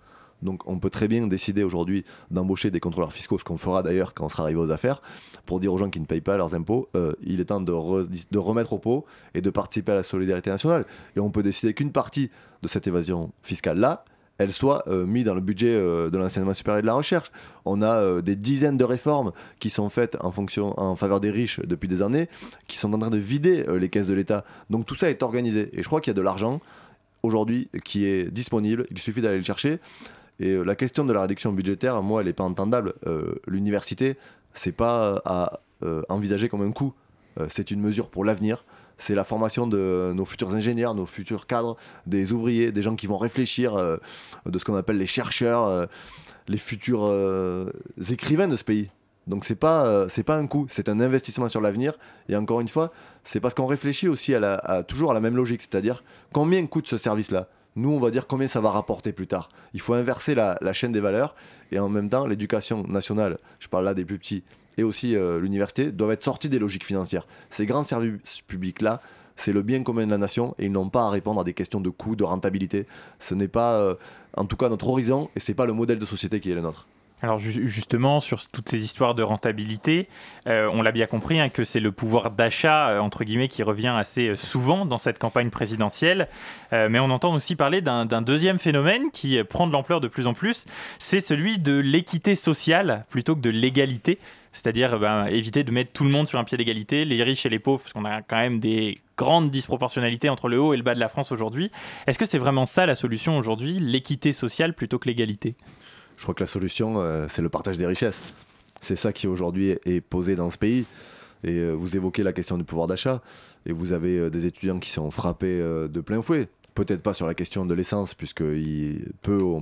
Donc on peut très bien décider aujourd'hui d'embaucher des contrôleurs fiscaux, ce qu'on fera d'ailleurs quand on sera arrivé aux affaires, pour dire aux gens qui ne payent pas leurs impôts, euh, il est temps de, re, de, remettre au pot et de participer à la solidarité nationale. Et on peut décider qu'une partie de cette évasion fiscale-là, elle soit euh, mise dans le budget euh, de l'enseignement supérieur et de la recherche. On a des dizaines de réformes qui sont faites en, en faveur des riches depuis des années, qui sont en train de vider les caisses de l'État. Donc tout ça est organisé. Et je crois qu'il y a de l'argent aujourd'hui qui est disponible. Il suffit d'aller le chercher. Et la question de la réduction budgétaire, moi, elle n'est pas entendable. L'université, c'est pas à envisager comme un coût. c'est une mesure pour l'avenir c'est la formation de nos futurs ingénieurs, nos futurs cadres, des ouvriers, des gens qui vont réfléchir, euh, de ce qu'on appelle les chercheurs, euh, les futurs euh, écrivains de ce pays. Donc c'est pas c'est pas un coût, c'est un investissement sur l'avenir. Et encore une fois, c'est parce qu'on réfléchit aussi toujours à la même logique, c'est-à-dire combien coûte ce service-là? Nous, on va dire combien ça va rapporter plus tard. Il faut inverser la, chaîne des valeurs et en même temps, l'éducation nationale, je parle là des plus petits, et aussi euh, l'université doivent être sortis des logiques financières. Ces grands services publics-là, c'est le bien commun de la nation et ils n'ont pas à répondre à des questions de coût, de rentabilité. Ce n'est pas, euh, en tout cas, notre horizon et ce n'est pas le modèle de société qui est le nôtre. Alors justement, sur toutes ces histoires de rentabilité, euh, on l'a bien compris hein, que c'est le pouvoir d'achat, entre guillemets, qui revient assez souvent dans cette campagne présidentielle. mais on entend aussi parler d'un deuxième phénomène qui prend de l'ampleur de plus en plus, c'est celui de l'équité sociale plutôt que de l'égalité c'est-à-dire ben, éviter de mettre tout le monde sur un pied d'égalité, les riches et les pauvres, parce qu'on a quand même des grandes disproportionnalités entre le haut et le bas de la France aujourd'hui. Est-ce que c'est vraiment ça la solution aujourd'hui, l'équité sociale plutôt que l'égalité? Je crois que la solution, euh, c'est le partage des richesses. C'est ça qui aujourd'hui est posé dans ce pays. Et euh, vous évoquez la question du pouvoir d'achat, et vous avez euh, des étudiants qui sont frappés de plein fouet peut-être pas sur la question de l'essence, puisqu'ils peu ou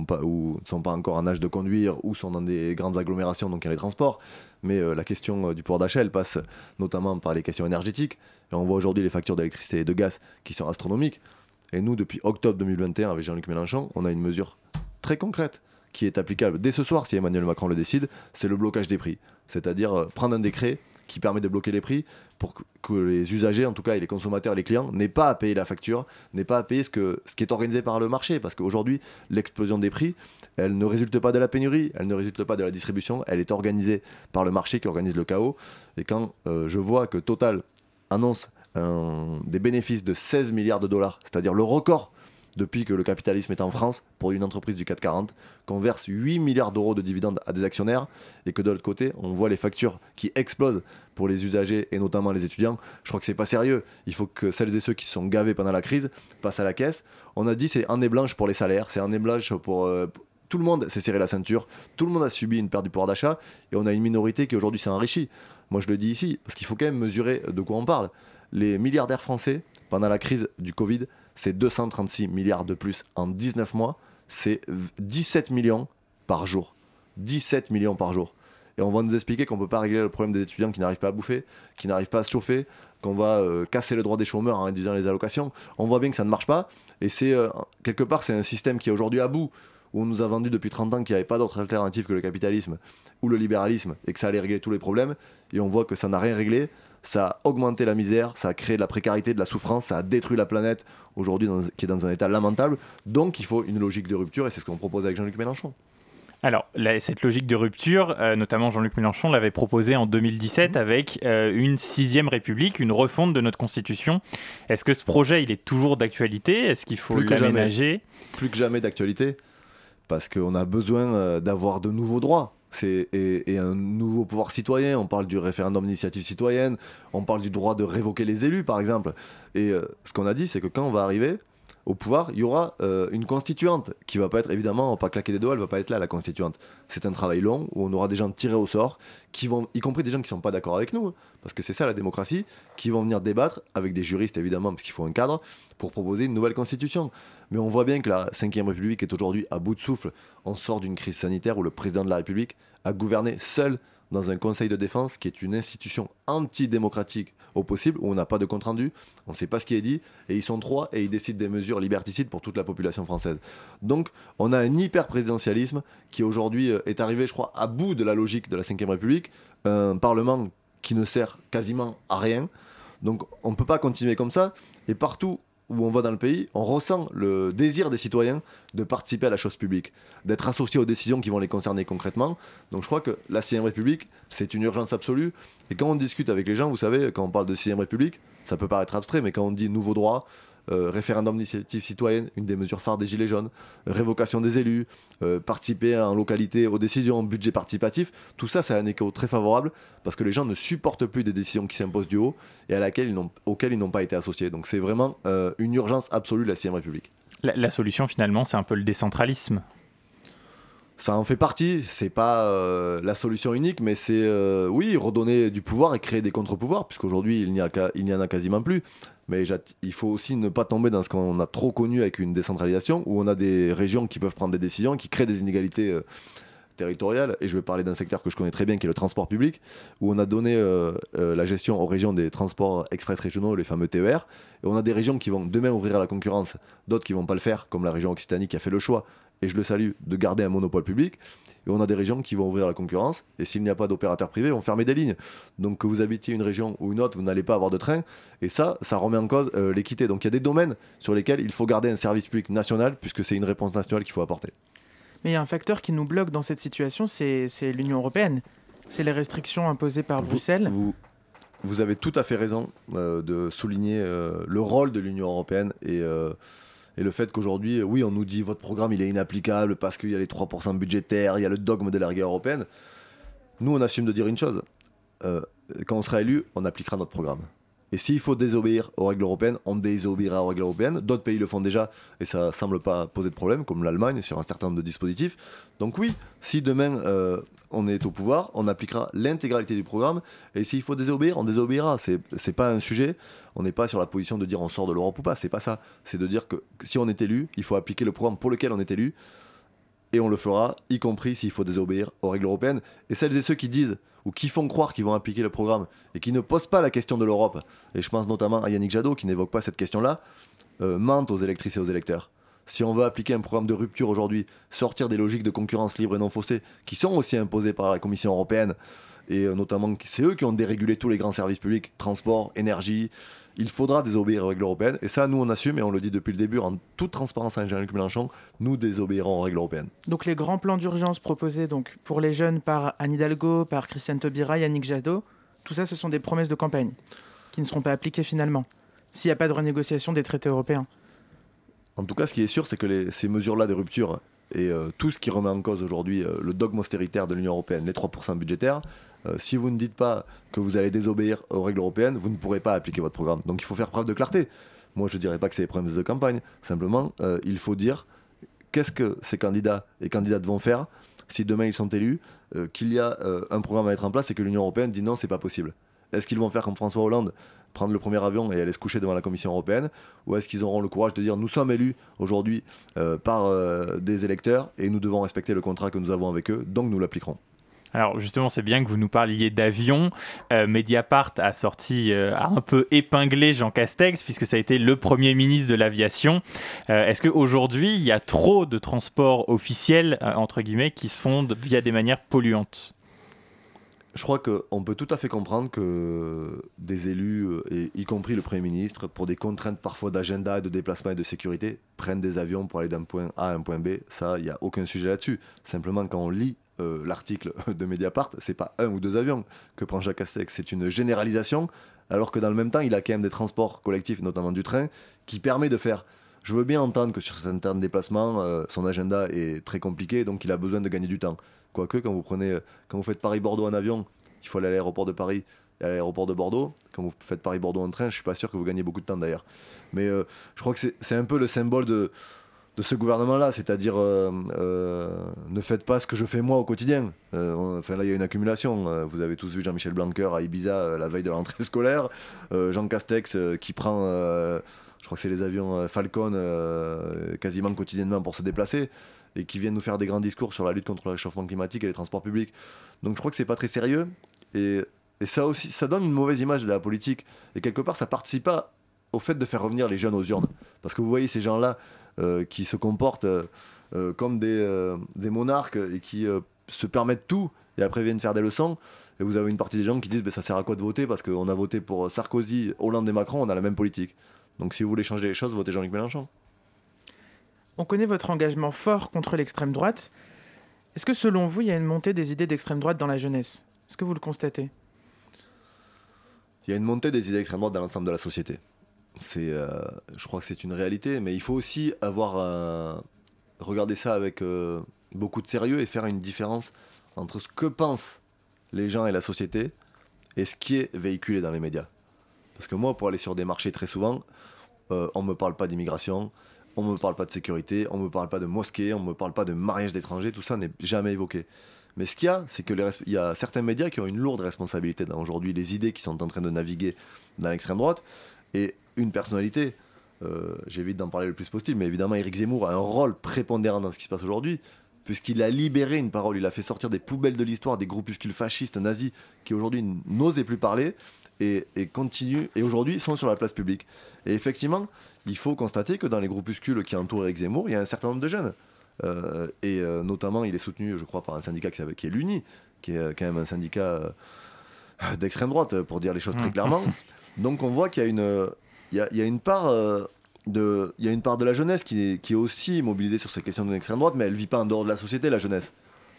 ne sont pas encore en âge de conduire ou sont dans des grandes agglomérations, donc il y a les transports. Mais la question du pouvoir d'achat, elle passe notamment par les questions énergétiques. Et on voit aujourd'hui les factures d'électricité et de gaz qui sont astronomiques. Et nous, depuis octobre 2021, avec Jean-Luc Mélenchon, on a une mesure très concrète qui est applicable dès ce soir, si Emmanuel Macron le décide, c'est le blocage des prix. C'est-à-dire euh, prendre un décret qui permet de bloquer les prix pour que les usagers, en tout cas, et les consommateurs les clients, n'aient pas à payer la facture, n'aient pas à payer ce, que, ce qui est organisé par le marché. Parce qu'aujourd'hui, l'explosion des prix, elle ne résulte pas de la pénurie, elle ne résulte pas de la distribution, elle est organisée par le marché qui organise le chaos. Et quand euh, je vois que Total annonce des bénéfices de 16 milliards de dollars, c'est-à-dire le record depuis que le capitalisme est en France pour une entreprise du 440, qu'on verse 8 milliards d'euros de dividendes à des actionnaires et que de l'autre côté, on voit les factures qui explosent pour les usagers et notamment les étudiants. Je crois que c'est pas sérieux. Il faut que celles et ceux qui sont gavés pendant la crise passent à la caisse. On a dit c'est année blanche pour les salaires, c'est année blanche pour euh, tout le monde s'est serré la ceinture, tout le monde a subi une perte du pouvoir d'achat et on a une minorité qui aujourd'hui s'est enrichie. Moi je le dis ici parce qu'il faut quand même mesurer de quoi on parle. Les milliardaires français pendant la crise du Covid c'est 236 milliards de plus en 19 mois, c'est 17 millions par jour. 17 millions par jour. Et on va nous expliquer qu'on ne peut pas régler le problème des étudiants qui n'arrivent pas à bouffer, qui n'arrivent pas à se chauffer, qu'on va euh, casser le droit des chômeurs en réduisant les allocations. On voit bien que ça ne marche pas. Et c'est euh, quelque part, c'est un système qui est aujourd'hui à bout, où on nous a vendu depuis 30 ans qu'il n'y avait pas d'autre alternative que le capitalisme ou le libéralisme et que ça allait régler tous les problèmes. Et on voit que ça n'a rien réglé ça a augmenté la misère, ça a créé de la précarité, de la souffrance, ça a détruit la planète aujourd'hui qui est dans un état lamentable. Donc il faut une logique de rupture et c'est ce qu'on propose avec Jean-Luc Mélenchon. Alors, cette logique de rupture, euh, notamment Jean-Luc Mélenchon l'avait proposée en 2017 avec euh, une sixième république, une refonte de notre constitution. Est-ce que ce projet, il est toujours d'actualité? Est-ce qu'il faut l'aménager? Plus que jamais d'actualité parce qu'on a besoin euh, d'avoir de nouveaux droits. C'est, et, et un nouveau pouvoir citoyen. On parle du référendum d'initiative citoyenne, on parle du droit de révoquer les élus, par exemple. Et euh, ce qu'on a dit, c'est que quand on va arriver au pouvoir, il y aura euh, une constituante qui va pas être, évidemment, on pas claquer des doigts, elle va pas être là, la constituante. C'est un travail long où on aura des gens tirés au sort, qui vont, y compris des gens qui sont pas d'accord avec nous, hein, parce que c'est ça la démocratie, qui vont venir débattre avec des juristes, évidemment, parce qu'il faut un cadre, pour proposer une nouvelle constitution. Mais on voit bien que la Ve République est aujourd'hui à bout de souffle. On sort d'une crise sanitaire où le président de la République a gouverné seul dans un conseil de défense qui est une institution antidémocratique au possible, où on n'a pas de compte-rendu, on ne sait pas ce qui est dit, et ils sont trois et ils décident des mesures liberticides pour toute la population française. Donc on a un hyper-présidentialisme qui aujourd'hui euh, est arrivé, je crois, à bout de la logique de la Ve République, un Parlement qui ne sert quasiment à rien. Donc on ne peut pas continuer comme ça, et partout où on va dans le pays, on ressent le désir des citoyens de participer à la chose publique, d'être associés aux décisions qui vont les concerner concrètement. Donc je crois que la 6 République, c'est une urgence absolue. Et quand on discute avec les gens, vous savez, quand on parle de 6 République, ça peut paraître abstrait, mais quand on dit nouveau droit, euh, référendum d'initiative citoyenne, une des mesures phares des Gilets jaunes, révocation des élus, euh, participer en localité aux décisions, budget participatif, tout ça, c'est un écho très favorable parce que les gens ne supportent plus des décisions qui s'imposent du haut et auxquelles ils n'ont pas été associés. Donc c'est vraiment euh, une urgence absolue de la 6 République. la, la solution, finalement, c'est un peu le décentralisme. Ça en fait partie, c'est pas euh, la solution unique, mais c'est euh, oui, redonner du pouvoir et créer des contre-pouvoirs, puisqu'aujourd'hui il n'y a n'y en a quasiment plus. Mais il faut aussi ne pas tomber dans ce qu'on a trop connu avec une décentralisation, où on a des régions qui peuvent prendre des décisions, qui créent des inégalités euh, Et je vais parler d'un secteur que je connais très bien, qui est le transport public, où on a donné euh, euh, la gestion aux régions des transports express régionaux, les fameux TER. Et on a des régions qui vont demain ouvrir à la concurrence, d'autres qui vont pas le faire, comme la région Occitanie qui a fait le choix, et je le salue, de garder un monopole public. Et on a des régions qui vont ouvrir à la concurrence, et s'il n'y a pas d'opérateurs privés, vont fermer des lignes. Donc que vous habitiez une région ou une autre, vous n'allez pas avoir de train, et ça, ça remet en cause euh, l'équité. Donc il y a des domaines sur lesquels il faut garder un service public national, puisque c'est une réponse nationale qu'il faut apporter. Mais il y a un facteur qui nous bloque dans cette situation, c'est l'Union européenne. C'est les restrictions imposées par Vous- Bruxelles. Vous, vous avez tout à fait raison euh, de souligner euh, le rôle de l'Union européenne et, euh, et le fait qu'aujourd'hui, oui, on nous dit votre programme il est inapplicable parce qu'il y a les 3% budgétaires, il y a le dogme de la rigueur européenne. Nous, on assume de dire une chose. Quand on sera élu, on appliquera notre programme. Et s'il faut désobéir aux règles européennes, on désobéira aux règles européennes. D'autres pays le font déjà et ça semble pas poser de problème, comme l'Allemagne sur un certain nombre de dispositifs. Donc oui, si demain euh, on est au pouvoir, on appliquera l'intégralité du programme. Et s'il faut désobéir, on désobéira. C'est c'est pas un sujet. On n'est pas sur la position de dire on sort de l'Europe ou pas. C'est pas ça. C'est de dire que si on est élu, il faut appliquer le programme pour lequel on est élu. Et on le fera, y compris s'il faut désobéir aux règles européennes. Et celles et ceux qui disent ou qui font croire qu'ils vont appliquer le programme et qui ne posent pas la question de l'Europe, et je pense notamment à Yannick Jadot qui n'évoque pas cette question-là, euh, mentent aux électrices et aux électeurs. Si on veut appliquer un programme de rupture aujourd'hui, sortir des logiques de concurrence libre et non faussée, qui sont aussi imposées par la Commission européenne, et euh, notamment c'est eux qui ont dérégulé tous les grands services publics, transport, énergie, il faudra désobéir aux règles européennes. Et ça, nous, on assume, et on le dit depuis le début, en toute transparence à Jean-Luc Mélenchon, nous désobéirons aux règles européennes. Donc les grands plans d'urgence proposés donc, pour les jeunes par Anne Hidalgo, par Christiane Taubira, Yannick Jadot, tout ça, ce sont des promesses de campagne qui ne seront pas appliquées finalement, s'il n'y a pas de renégociation des traités européens. En tout cas, ce qui est sûr, c'est que les- ces mesures-là de rupture et euh, tout ce qui remet en cause aujourd'hui euh, le dogme austéritaire de l'Union européenne, les 3% budgétaires, euh, si vous ne dites pas que vous allez désobéir aux règles européennes, vous ne pourrez pas appliquer votre programme. Donc il faut faire preuve de clarté. Moi, je ne dirais pas que c'est des promesses de campagne. Simplement, il faut dire qu'est-ce que ces candidats et candidates vont faire si demain ils sont élus, qu'il y a un programme à mettre en place et que l'Union européenne dit non, c'est pas possible. Est-ce qu'ils vont faire comme François Hollande, prendre le premier avion et aller se coucher devant la Commission européenne Ou est-ce qu'ils auront le courage de dire nous sommes élus aujourd'hui euh, par euh, des électeurs et nous devons respecter le contrat que nous avons avec eux, donc nous l'appliquerons? Alors justement, c'est bien que vous nous parliez d'avion. Euh, Mediapart a sorti, euh, a un peu épinglé Jean Castex, puisque ça a été le Premier ministre de l'aviation. Euh, Est-ce qu'aujourd'hui, il y a trop de transports officiels, euh, entre guillemets, qui se font via des manières polluantes? Je crois qu'on peut tout à fait comprendre que des élus, euh, y compris le Premier ministre, pour des contraintes parfois d'agenda, de déplacement et de sécurité, prennent des avions pour aller d'un point A à un point B. Ça, il n'y a aucun sujet là-dessus. Simplement, quand on lit euh, l'article [laughs] de Mediapart, c'est pas un ou deux avions que prend Jacques Castex, c'est une généralisation, alors que dans le même temps, il a quand même des transports collectifs, notamment du train, qui permet de faire. Je veux bien entendre que sur certains déplacements, euh, son agenda est très compliqué, donc il a besoin de gagner du temps. Quoique, quand vous prenez, quand vous faites Paris-Bordeaux en avion, il faut aller à l'aéroport de Paris et à l'aéroport de Bordeaux. Quand vous faites Paris-Bordeaux en train, je suis pas sûr que vous gagnez beaucoup de temps d'ailleurs. Mais euh, je crois que c'est- un peu le symbole de, de ce gouvernement-là, c'est-à-dire euh, euh, ne faites pas ce que je fais moi au quotidien. Euh, enfin là, il y a une accumulation. Euh, vous avez tous vu Jean-Michel Blanquer à Ibiza euh, la veille de la rentrée [laughs] scolaire, Euh, Jean Castex euh, qui prend, euh, je crois que c'est les avions euh, Falcon euh, quasiment quotidiennement pour se déplacer et qui viennent nous faire des grands discours sur la lutte contre le réchauffement climatique et les transports publics. Donc je crois que c'est pas très sérieux et, ça aussi, ça donne une mauvaise image de la politique et quelque part ça participe pas au fait de faire revenir les jeunes aux urnes. Parce que vous voyez ces gens-là euh, qui se comportent euh, euh, comme des, monarques et qui se permettent tout et après viennent faire des leçons. Et vous avez une partie des gens qui disent ben, ça sert à quoi de voter? Parce qu'on a voté pour Sarkozy, Hollande et Macron, on a la même politique. Donc si vous voulez changer les choses, votez Jean-Luc Mélenchon. On connaît votre engagement fort contre l'extrême droite. Est-ce que selon vous, il y a une montée des idées d'extrême droite dans la jeunesse? Est-ce que vous le constatez? Il y a une montée des idées d'extrême droite dans l'ensemble de la société. Euh, je crois que c'est une réalité, mais il faut aussi avoir un- regarder ça avec euh, beaucoup de sérieux et faire une différence entre ce que pensent les gens et la société et ce qui est véhiculé dans les médias. Parce que moi, pour aller sur des marchés très souvent, euh, on me parle pas d'immigration, on me parle pas de sécurité, on me parle pas de mosquée, on me parle pas de mariage d'étrangers, tout ça n'est jamais évoqué. Mais ce qu'il y a, c'est que les res- il y a certains médias qui ont une lourde responsabilité dans aujourd'hui les idées qui sont en train de naviguer dans l'extrême droite et une personnalité. euh, J'évite d'en parler le plus possible, mais évidemment, Éric Zemmour a un rôle prépondérant dans ce qui se passe aujourd'hui, puisqu'il a libéré une parole, il a fait sortir des poubelles de l'histoire des groupuscules fascistes nazis qui aujourd'hui n'osaient plus parler et, et continuent, et aujourd'hui sont sur la place publique. Et effectivement, il faut constater que dans les groupuscules qui entourent Éric Zemmour, il y a un certain nombre de jeunes. Euh, et euh, notamment, il est soutenu, je crois, par un syndicat qui, est l'UNI, qui est quand même un syndicat euh, d'extrême droite, pour dire les choses très Mmh. clairement. [laughs] Donc on voit qu'il y a une, il y a, il y a une part de, il y a une part de la jeunesse qui est, qui est aussi mobilisée sur ces questions de l'extrême droite, mais elle vit pas en dehors de la société, la jeunesse.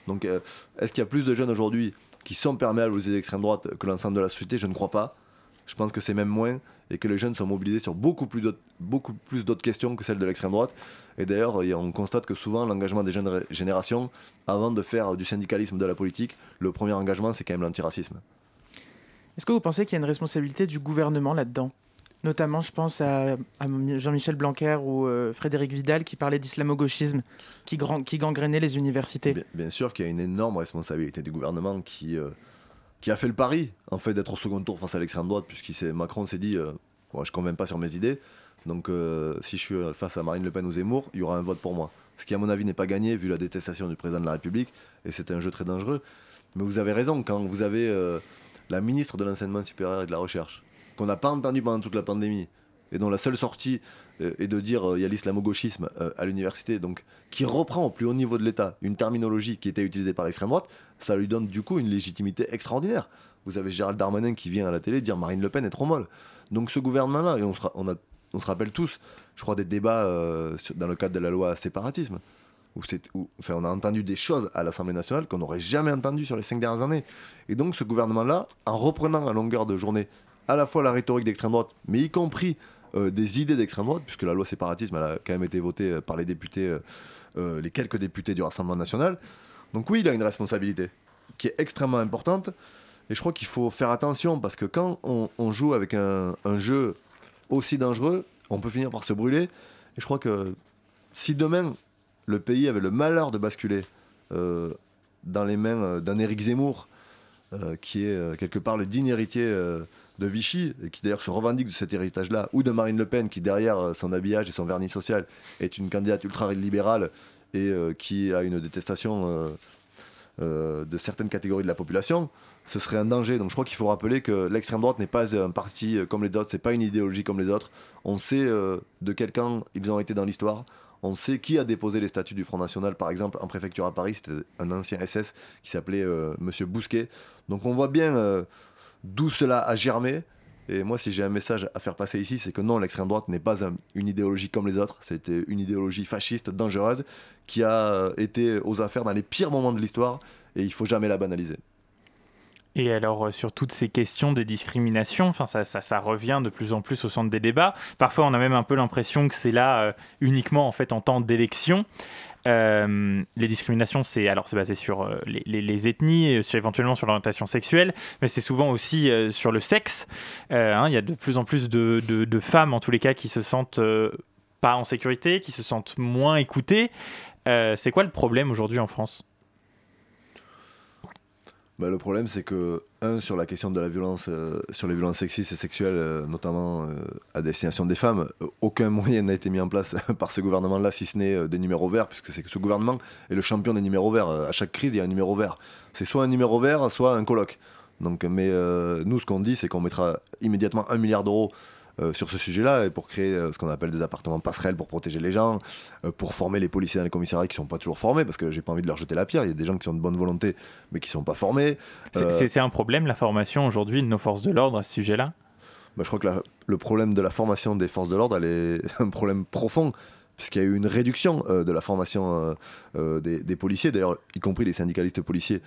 Donc euh, est-ce qu'il y a plus de jeunes aujourd'hui qui sont perméables aux idées d'extrême droite que l'ensemble de la société? Je ne crois pas. Je pense que c'est même moins et que les jeunes sont mobilisés sur beaucoup plus d'autres, beaucoup plus d'autres questions que celles de l'extrême droite. Et d'ailleurs, on constate que souvent l'engagement des jeunes générations, avant de faire du syndicalisme de la politique, le premier engagement c'est quand même l'antiracisme. Est-ce que vous pensez qu'il y a une responsabilité du gouvernement là-dedans? Notamment, je pense à, à Jean-Michel Blanquer ou euh, Frédéric Vidal qui parlaient d'islamo-gauchisme, qui, gran- qui gangrénait les universités. Bien, bien sûr qu'il y a une énorme responsabilité du gouvernement qui, euh, qui a fait le pari en fait d'être au second tour face à l'extrême droite, puisqu'il s'est- Macron s'est dit euh, je ne convainc pas sur mes idées, donc euh, si je suis face à Marine Le Pen ou Zemmour, il y aura un vote pour moi. Ce qui, à mon avis, n'est pas gagné vu la détestation du président de la République, et c'est un jeu très dangereux. Mais vous avez raison, quand vous avez euh, la ministre de l'Enseignement supérieur et de la Recherche, qu'on n'a pas entendu pendant toute la pandémie, et dont la seule sortie euh, est de dire euh, il y a l'islamo-gauchisme euh, à l'université, donc qui reprend au plus haut niveau de l'État une terminologie qui était utilisée par l'extrême droite, ça lui donne du coup une légitimité extraordinaire. Vous avez Gérald Darmanin qui vient à la télé dire Marine Le Pen est trop molle. Donc ce gouvernement-là, et on se, on se rappelle tous, je crois, des débats dans le cadre de la loi séparatisme, où, où- enfin, on a entendu des choses à l'Assemblée nationale qu'on n'aurait jamais entendues sur les cinq dernières années. Et donc ce gouvernement-là, en reprenant à longueur de journée à la fois la rhétorique d'extrême droite, mais y compris euh, des idées d'extrême droite, puisque la loi séparatisme a quand même été votée euh, par les députés, euh, les quelques députés du Rassemblement national. Donc oui, il a une responsabilité qui est extrêmement importante. Et je crois qu'il faut faire attention parce que quand on, joue avec un, jeu aussi dangereux, on peut finir par se brûler. Et je crois que si demain le pays avait le malheur de basculer dans les mains d'un Éric Zemmour, qui est quelque part le digne héritier de Vichy, qui d'ailleurs se revendique de cet héritage-là, ou de Marine Le Pen, qui derrière euh, son habillage et son vernis social est une candidate ultra-libérale et euh, qui a une détestation euh, de certaines catégories de la population, ce serait un danger. Donc je crois qu'il faut rappeler que l'extrême droite n'est pas un parti comme les autres, c'est pas une idéologie comme les autres. On sait de quel camp ils ont été dans l'histoire. On sait qui a déposé les statuts du Front National, par exemple, en préfecture à Paris. C'était un ancien SS qui s'appelait Monsieur Bousquet. Donc on voit bien d'où cela a germé. Et moi, si j'ai un message à faire passer ici, c'est que non, l'extrême droite n'est pas un- une idéologie comme les autres. C'était une idéologie fasciste, dangereuse, qui a euh, été aux affaires dans les pires moments de l'histoire, et il faut jamais la banaliser. Et alors, euh, sur toutes ces questions des discriminations, ça, ça, revient de plus en plus au centre des débats. Parfois, on a même un peu l'impression que c'est là euh, uniquement en fait en temps d'élection. Euh, les discriminations, c'est basé sur les, ethnies, et sur, éventuellement sur l'orientation sexuelle, mais c'est souvent aussi sur le sexe. Hein, Il y a de plus en plus de, de- femmes, en tous les cas, qui se sentent pas en sécurité, qui se sentent moins écoutées. C'est quoi le problème aujourd'hui en France? Bah, le problème, c'est que, un, sur la question de la violence, euh, sur les violences sexistes et sexuelles, euh, notamment euh, à destination des femmes, aucun moyen n'a été mis en place [laughs] par ce gouvernement-là, si ce n'est des numéros verts, puisque c'est que ce gouvernement est le champion des numéros verts. À chaque crise, il y a un numéro vert. C'est soit un numéro vert, soit un colloque. Donc, mais nous, ce qu'on dit, c'est qu'on mettra immédiatement un milliard d'euros euh, sur ce sujet-là et pour créer euh, ce qu'on appelle des appartements passerelles pour protéger les gens, euh, pour former les policiers dans les commissariats qui sont pas toujours formés parce que j'ai pas envie de leur jeter la pierre. Il y a des gens qui sont de bonne volonté mais qui sont pas formés. C'est un problème, la formation aujourd'hui de nos forces de l'ordre à ce sujet-là? Bah, je crois que la- le problème de la formation des forces de l'ordre, elle est [laughs] un problème profond, puisqu'il y a eu une réduction de la formation des, des policiers, d'ailleurs, y compris les syndicalistes policiers.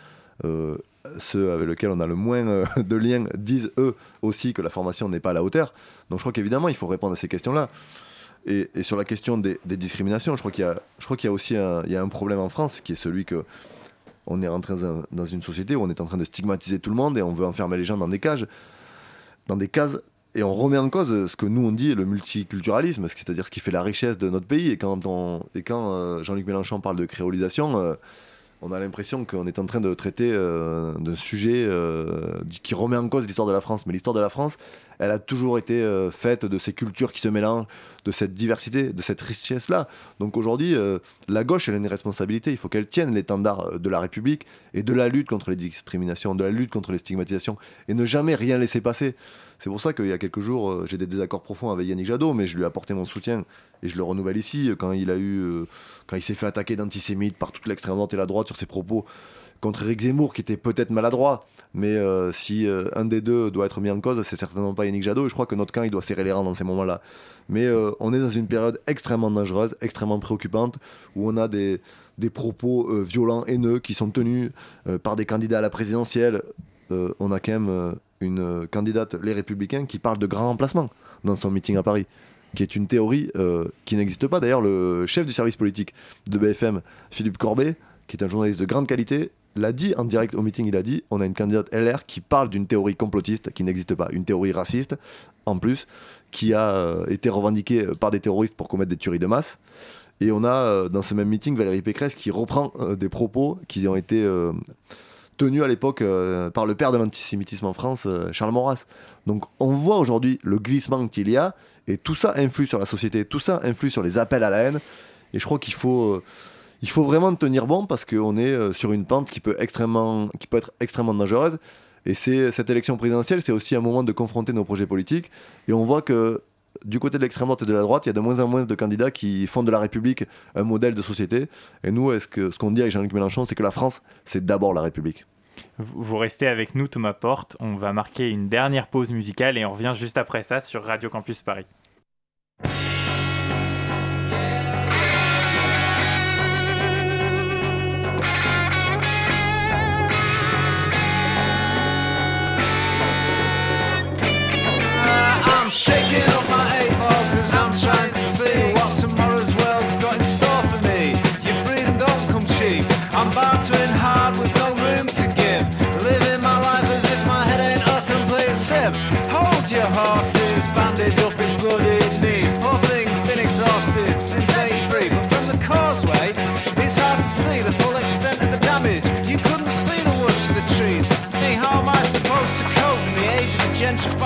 Ceux avec lesquels on a le moins euh, [laughs] de liens disent eux aussi que la formation n'est pas à la hauteur. Donc je crois qu'évidemment il faut répondre à ces questions-là. Et, sur la question des, discriminations, je crois qu'il y a, aussi un, problème en France qui est celui que on est rentré dans, un- dans une société où on est en train de stigmatiser tout le monde et on veut enfermer les gens dans des cages, dans des cases, et on remet en cause ce que nous on dit le multiculturalisme, c'est-à-dire ce qui fait la richesse de notre pays. Et quand, on, et quand euh, Jean-Luc Mélenchon parle de créolisation, euh, on a l'impression qu'on est en train de traiter euh, d'un sujet euh, qui remet en cause l'histoire de la France. Mais l'histoire de la France, elle a toujours été euh, faite de ces cultures qui se mélangent, de cette diversité, de cette richesse-là. Donc aujourd'hui, euh, la gauche, elle a une responsabilité. Il faut qu'elle tienne l'étendard de la République et de la lutte contre les discriminations, de la lutte contre les stigmatisations, et ne jamais rien laisser passer. C'est pour ça qu'il y a quelques jours, euh, j'ai des désaccords profonds avec Yannick Jadot, mais je lui ai apporté mon soutien et je le renouvelle ici euh, quand il a eu, euh, quand il s'est fait attaquer d'antisémite par toute l'extrême droite et la droite sur ses propos contre Eric Zemmour, qui était peut-être maladroit, mais euh, si euh, un des deux doit être mis en cause, c'est certainement pas Yannick Jadot. Et je crois que notre camp, il doit serrer les rangs dans ces moments-là. Mais euh, on est dans une période extrêmement dangereuse, extrêmement préoccupante, où on a des, propos violents, haineux, qui sont tenus par des candidats à la présidentielle. On a quand même une candidate, les Républicains, qui parle de grand remplacement dans son meeting à Paris qui est une théorie qui n'existe pas. D'ailleurs, le chef du service politique de BFM, Philippe Corbet, qui est un journaliste de grande qualité, l'a dit en direct au meeting, il a dit, on a une candidate LR qui parle d'une théorie complotiste qui n'existe pas, une théorie raciste, en plus, qui a euh, été revendiquée par des terroristes pour commettre des tueries de masse. Et on a euh, dans ce même meeting Valérie Pécresse qui reprend euh, des propos qui ont été euh, tenus à l'époque euh, par le père de l'antisémitisme en France, euh, Charles Maurras. Donc on voit aujourd'hui le glissement qu'il y a, et tout ça influe sur la société, tout ça influe sur les appels à la haine. Et je crois qu'il faut, euh, il faut vraiment tenir bon parce qu'on est euh, sur une pente qui peut, être extrêmement dangereuse. Et cette élection présidentielle, c'est aussi un moment de confronter nos projets politiques. Et on voit que du côté de l'extrême droite et de la droite, il y a de moins en moins de candidats qui font de la République un modèle de société. Et nous, est-ce que, ce qu'on dit avec Jean-Luc Mélenchon, c'est que la France, c'est d'abord la République. Vous restez avec nous, Thomas Porte. On va marquer une dernière pause musicale et on revient juste après ça sur Radio Campus Paris.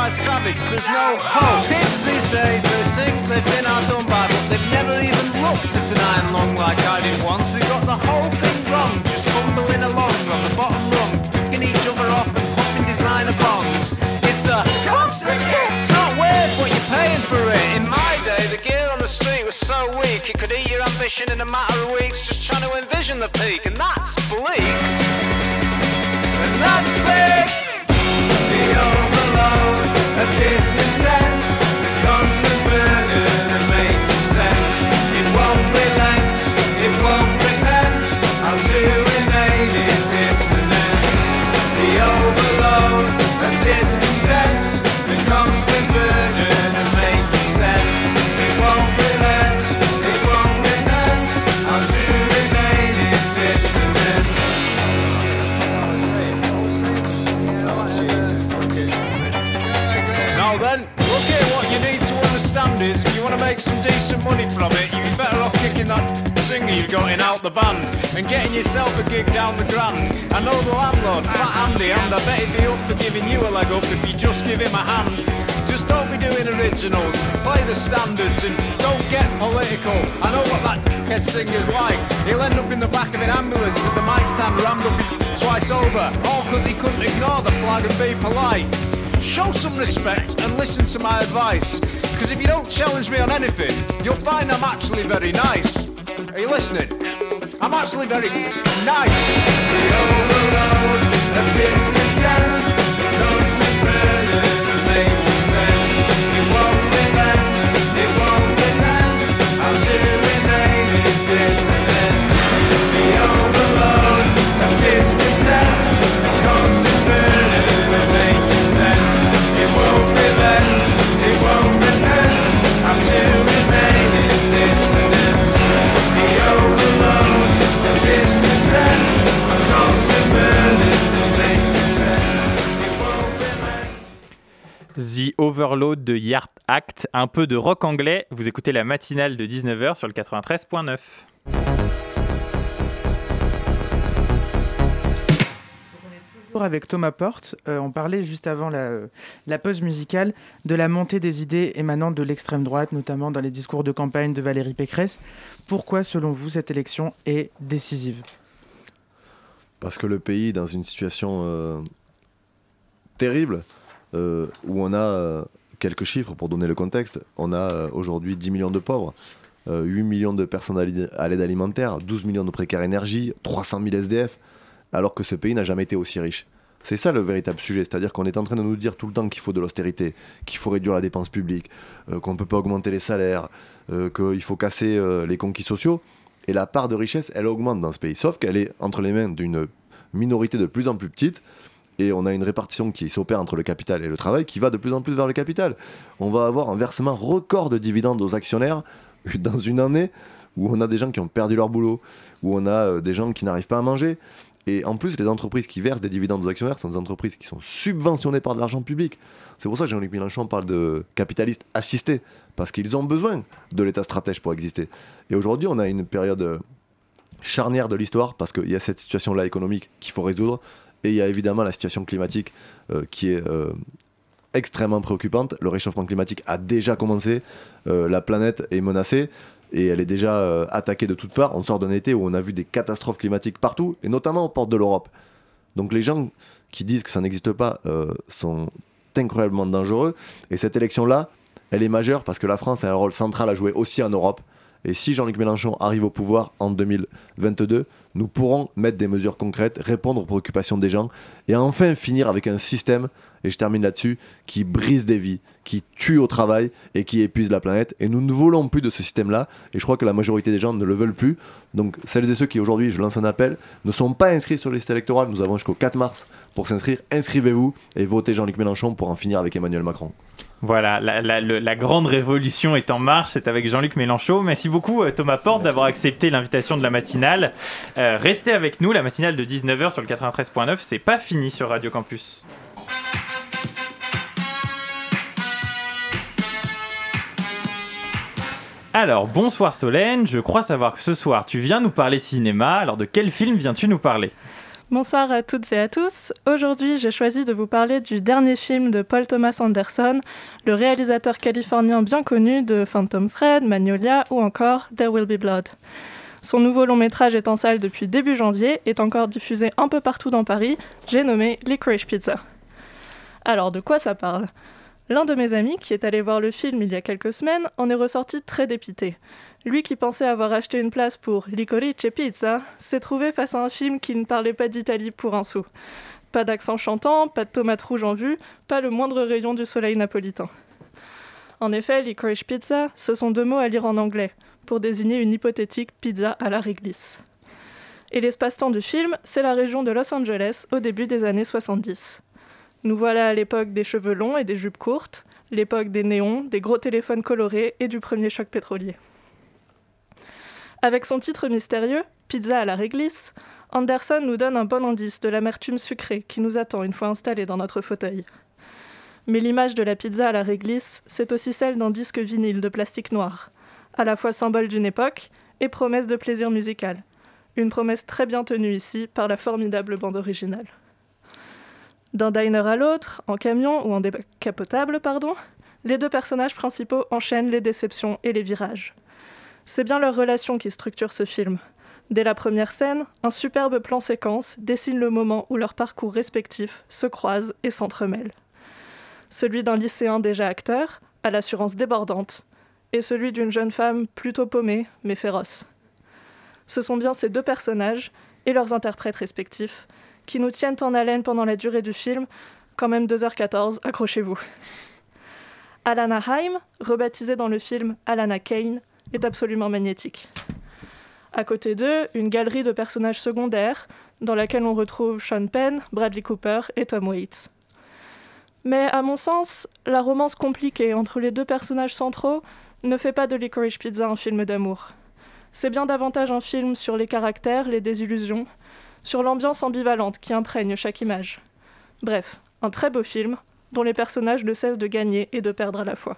Gentrified savage? There's no hope. Kids these days, they think they've been outdone by, but they've never even looked at an iron lung like I did once. They got the whole thing wrong, just bumbling along on the bottom rung, picking each other off and popping designer bongs. It's a constant hit. It's not weird, but you're paying for it. In my day, the gear on the street was so weak, it could eat your ambition in a matter of weeks, just trying to envision the peak, and that's bleak. And that's big. The overload of discontent. A gig down the grand. I know the landlord, Fat Andy, and I bet he'd be up for giving you a leg up if you just give him a hand. Just don't be doing originals, play the standards and don't get political. I know what that dickhead singer's like. He'll end up in the back of an ambulance with the mic stand rammed up his twice over, all because he couldn't ignore the flag and be polite. Show some respect and listen to my advice. Because if you don't challenge me on anything, you'll find I'm actually very nice. Are you listening? I'm actually very nice. The Overload de Yard Act, un peu de rock anglais. Vous écoutez la matinale de 19h sur le 93.9. Toujours avec Thomas Porte, euh, on parlait juste avant la, euh, la pause musicale de la montée des idées émanant de l'extrême droite, notamment dans les discours de campagne de Valérie Pécresse. Pourquoi, selon vous, cette élection est décisive? Parce que le pays est dans une situation euh, terrible, euh, où on a euh, quelques chiffres pour donner le contexte. On a euh, aujourd'hui 10 millions de pauvres, euh, 8 millions de personnes à l'aide alimentaire, 12 millions de précaires énergie, 300 000 SDF, alors que ce pays n'a jamais été aussi riche. C'est ça le véritable sujet, c'est-à-dire qu'on est en train de nous dire tout le temps qu'il faut de l'austérité, qu'il faut réduire la dépense publique, qu'on ne peut pas augmenter les salaires, qu'il faut casser les conquis sociaux. Et la part de richesse, elle augmente dans ce pays, sauf qu'elle est entre les mains d'une minorité de plus en plus petite. Et on a une répartition qui s'opère entre le capital et le travail qui va de plus en plus vers le capital. On va avoir un versement record de dividendes aux actionnaires [laughs] dans une année où on a des gens qui ont perdu leur boulot, où on a euh, des gens qui n'arrivent pas à manger. Et en plus, les entreprises qui versent des dividendes aux actionnaires sont des entreprises qui sont subventionnées par de l'argent public. C'est pour ça que Jean-Luc Mélenchon parle de capitalistes assistés, parce qu'ils ont besoin de l'État stratège pour exister. Et aujourd'hui, on a une période charnière de l'histoire, parce qu'il y a cette situation-là économique qu'il faut résoudre, et il y a évidemment la situation climatique euh, qui est euh, extrêmement préoccupante. Le réchauffement climatique a déjà commencé, euh, la planète est menacée et elle est déjà attaquée de toutes parts. On sort d'un été où on a vu des catastrophes climatiques partout, et notamment aux portes de l'Europe. Donc les gens qui disent que ça n'existe pas sont incroyablement dangereux. Et cette élection-là, elle est majeure parce que la France a un rôle central à jouer aussi en Europe. Et si Jean-Luc Mélenchon arrive au pouvoir en 2022, nous pourrons mettre des mesures concrètes, répondre aux préoccupations des gens et enfin finir avec un système, et je termine là-dessus, qui brise des vies, qui tue au travail et qui épuise la planète. Et nous ne voulons plus de ce système-là, et je crois que la majorité des gens ne le veulent plus. Donc celles et ceux qui aujourd'hui, je lance un appel, ne sont pas inscrits sur les listes électorales, nous avons jusqu'au 4 mars pour s'inscrire. Inscrivez-vous et votez Jean-Luc Mélenchon pour en finir avec Emmanuel Macron. Voilà, la, la- le- la grande révolution est en marche, c'est avec Jean-Luc Mélenchon. Merci beaucoup euh, Thomas Porte d'avoir accepté l'invitation de la matinale. Euh, restez avec nous, la matinale de 19h sur le 93.9, c'est pas fini sur Radio Campus. Alors, bonsoir Solène, je crois savoir que ce soir tu viens nous parler cinéma, alors de quel film viens-tu nous parler? Bonsoir à toutes et à tous. Aujourd'hui, j'ai choisi de vous parler du dernier film de Paul Thomas Anderson, le réalisateur californien bien connu de Phantom Thread, Magnolia ou encore There Will Be Blood. Son nouveau long métrage est en salle depuis début janvier, est encore diffusé un peu partout dans Paris. J'ai nommé Licorice Pizza. Alors, de quoi ça parle? L'un de mes amis, qui est allé voir le film il y a quelques semaines, en est ressorti très dépité. Lui qui pensait avoir acheté une place pour Licorice Pizza, s'est trouvé face à un film qui ne parlait pas d'Italie pour un sou. Pas d'accent chantant, pas de tomates rouges en vue, pas le moindre rayon du soleil napolitain. En effet, Licorice Pizza, ce sont deux mots à lire en anglais, pour désigner une hypothétique pizza à la réglisse. Et l'espace-temps du film, c'est la région de Los Angeles au début des années 70. Nous voilà à l'époque des cheveux longs et des jupes courtes, l'époque des néons, des gros téléphones colorés et du premier choc pétrolier. Avec son titre mystérieux, Pizza à la réglisse, Anderson nous donne un bon indice de l'amertume sucrée qui nous attend une fois installés dans notre fauteuil. Mais l'image de la pizza à la réglisse, c'est aussi celle d'un disque vinyle de plastique noir, à la fois symbole d'une époque et promesse de plaisir musical. Une promesse très bien tenue ici par la formidable bande originale. D'un diner à l'autre, en camion ou en décapotable, pardon, les deux personnages principaux enchaînent les déceptions et les virages. C'est bien leur relation qui structure ce film. Dès la première scène, un superbe plan séquence dessine le moment où leurs parcours respectifs se croisent et s'entremêlent. Celui d'un lycéen déjà acteur, à l'assurance débordante, et celui d'une jeune femme plutôt paumée mais féroce. Ce sont bien ces deux personnages et leurs interprètes respectifs qui nous tiennent en haleine pendant la durée du film, quand même 2h14, accrochez-vous. Alana Haim, rebaptisée dans le film Alana Kane, est absolument magnétique. À côté d'eux, une galerie de personnages secondaires dans laquelle on retrouve Sean Penn, Bradley Cooper et Tom Waits. Mais à mon sens, la romance compliquée entre les deux personnages centraux ne fait pas de Licorice Pizza un film d'amour. C'est bien davantage un film sur les caractères, les désillusions, sur l'ambiance ambivalente qui imprègne chaque image. Bref, un très beau film dont les personnages ne cessent de gagner et de perdre à la fois.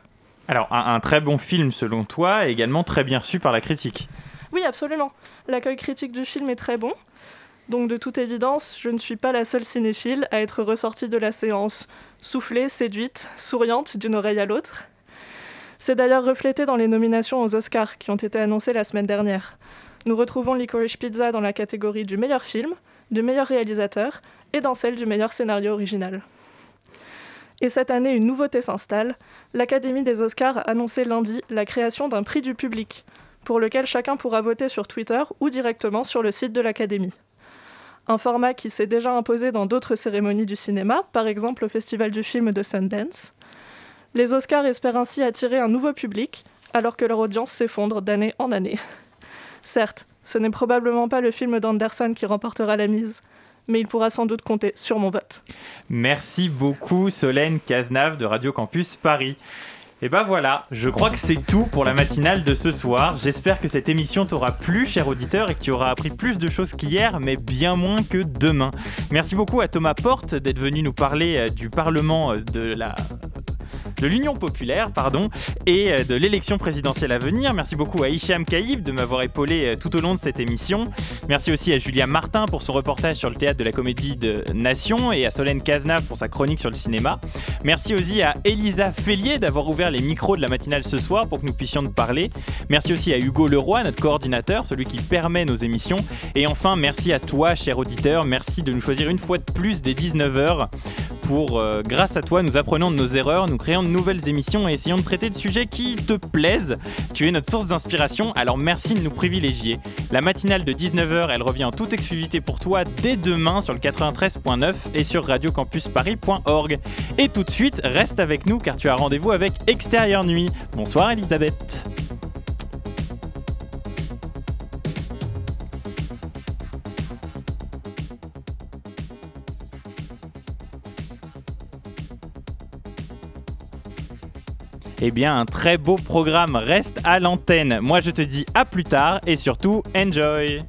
Alors, un, très bon film selon toi, également très bien reçu par la critique. Oui, absolument. L'accueil critique du film est très bon. Donc de toute évidence, je ne suis pas la seule cinéphile à être ressortie de la séance soufflée, séduite, souriante d'une oreille à l'autre. C'est d'ailleurs reflété dans les nominations aux Oscars qui ont été annoncées la semaine dernière. Nous retrouvons Licorice Pizza dans la catégorie du meilleur film, du meilleur réalisateur et dans celle du meilleur scénario original. Et cette année, une nouveauté s'installe. L'Académie des Oscars a annoncé lundi la création d'un prix du public, pour lequel chacun pourra voter sur Twitter ou directement sur le site de l'Académie. Un format qui s'est déjà imposé dans d'autres cérémonies du cinéma, par exemple au Festival du film de Sundance. Les Oscars espèrent ainsi attirer un nouveau public, alors que leur audience s'effondre d'année en année. Certes, ce n'est probablement pas le film d'Anderson qui remportera la mise, mais il pourra sans doute compter sur mon vote. Merci beaucoup Solène Cazenave de Radio Campus Paris. Et ben voilà, je crois que c'est tout pour la matinale de ce soir. J'espère que cette émission t'aura plu, cher auditeur, et que tu auras appris plus de choses qu'hier, mais bien moins que demain. Merci beaucoup à Thomas Porte d'être venu nous parler euh, du Parlement euh, de la de l'Union populaire, pardon, et euh, de l'élection présidentielle à venir. Merci beaucoup à Hicham Kaïb de m'avoir épaulé tout au long de cette émission. Merci aussi à Julia Martin pour son reportage sur le théâtre de la Comédie de Nation et à Solène Cazenave pour sa chronique sur le cinéma. Merci aussi à Elisa Fellier d'avoir ouvert les micros de la matinale ce soir pour que nous puissions nous parler. Merci aussi à Hugo Leroy, notre coordinateur, celui qui permet nos émissions. Et enfin, merci à toi, cher auditeur. Merci de nous choisir une fois de plus dès 19h pour, euh, grâce à toi, nous apprenons de nos erreurs, nous créons de nouvelles émissions et essayons de traiter de sujets qui te plaisent. Tu es notre source d'inspiration, alors merci de nous privilégier. La matinale de 19h, elle revient en toute exclusivité pour toi dès demain sur le 93.9 et sur radiocampusparis.org. Et tout de suite, reste avec nous car tu as rendez-vous avec Extérieur Nuit. Bonsoir Elisabeth. Eh bien, un très beau programme reste à l'antenne. Moi, je te dis à plus tard et surtout, enjoy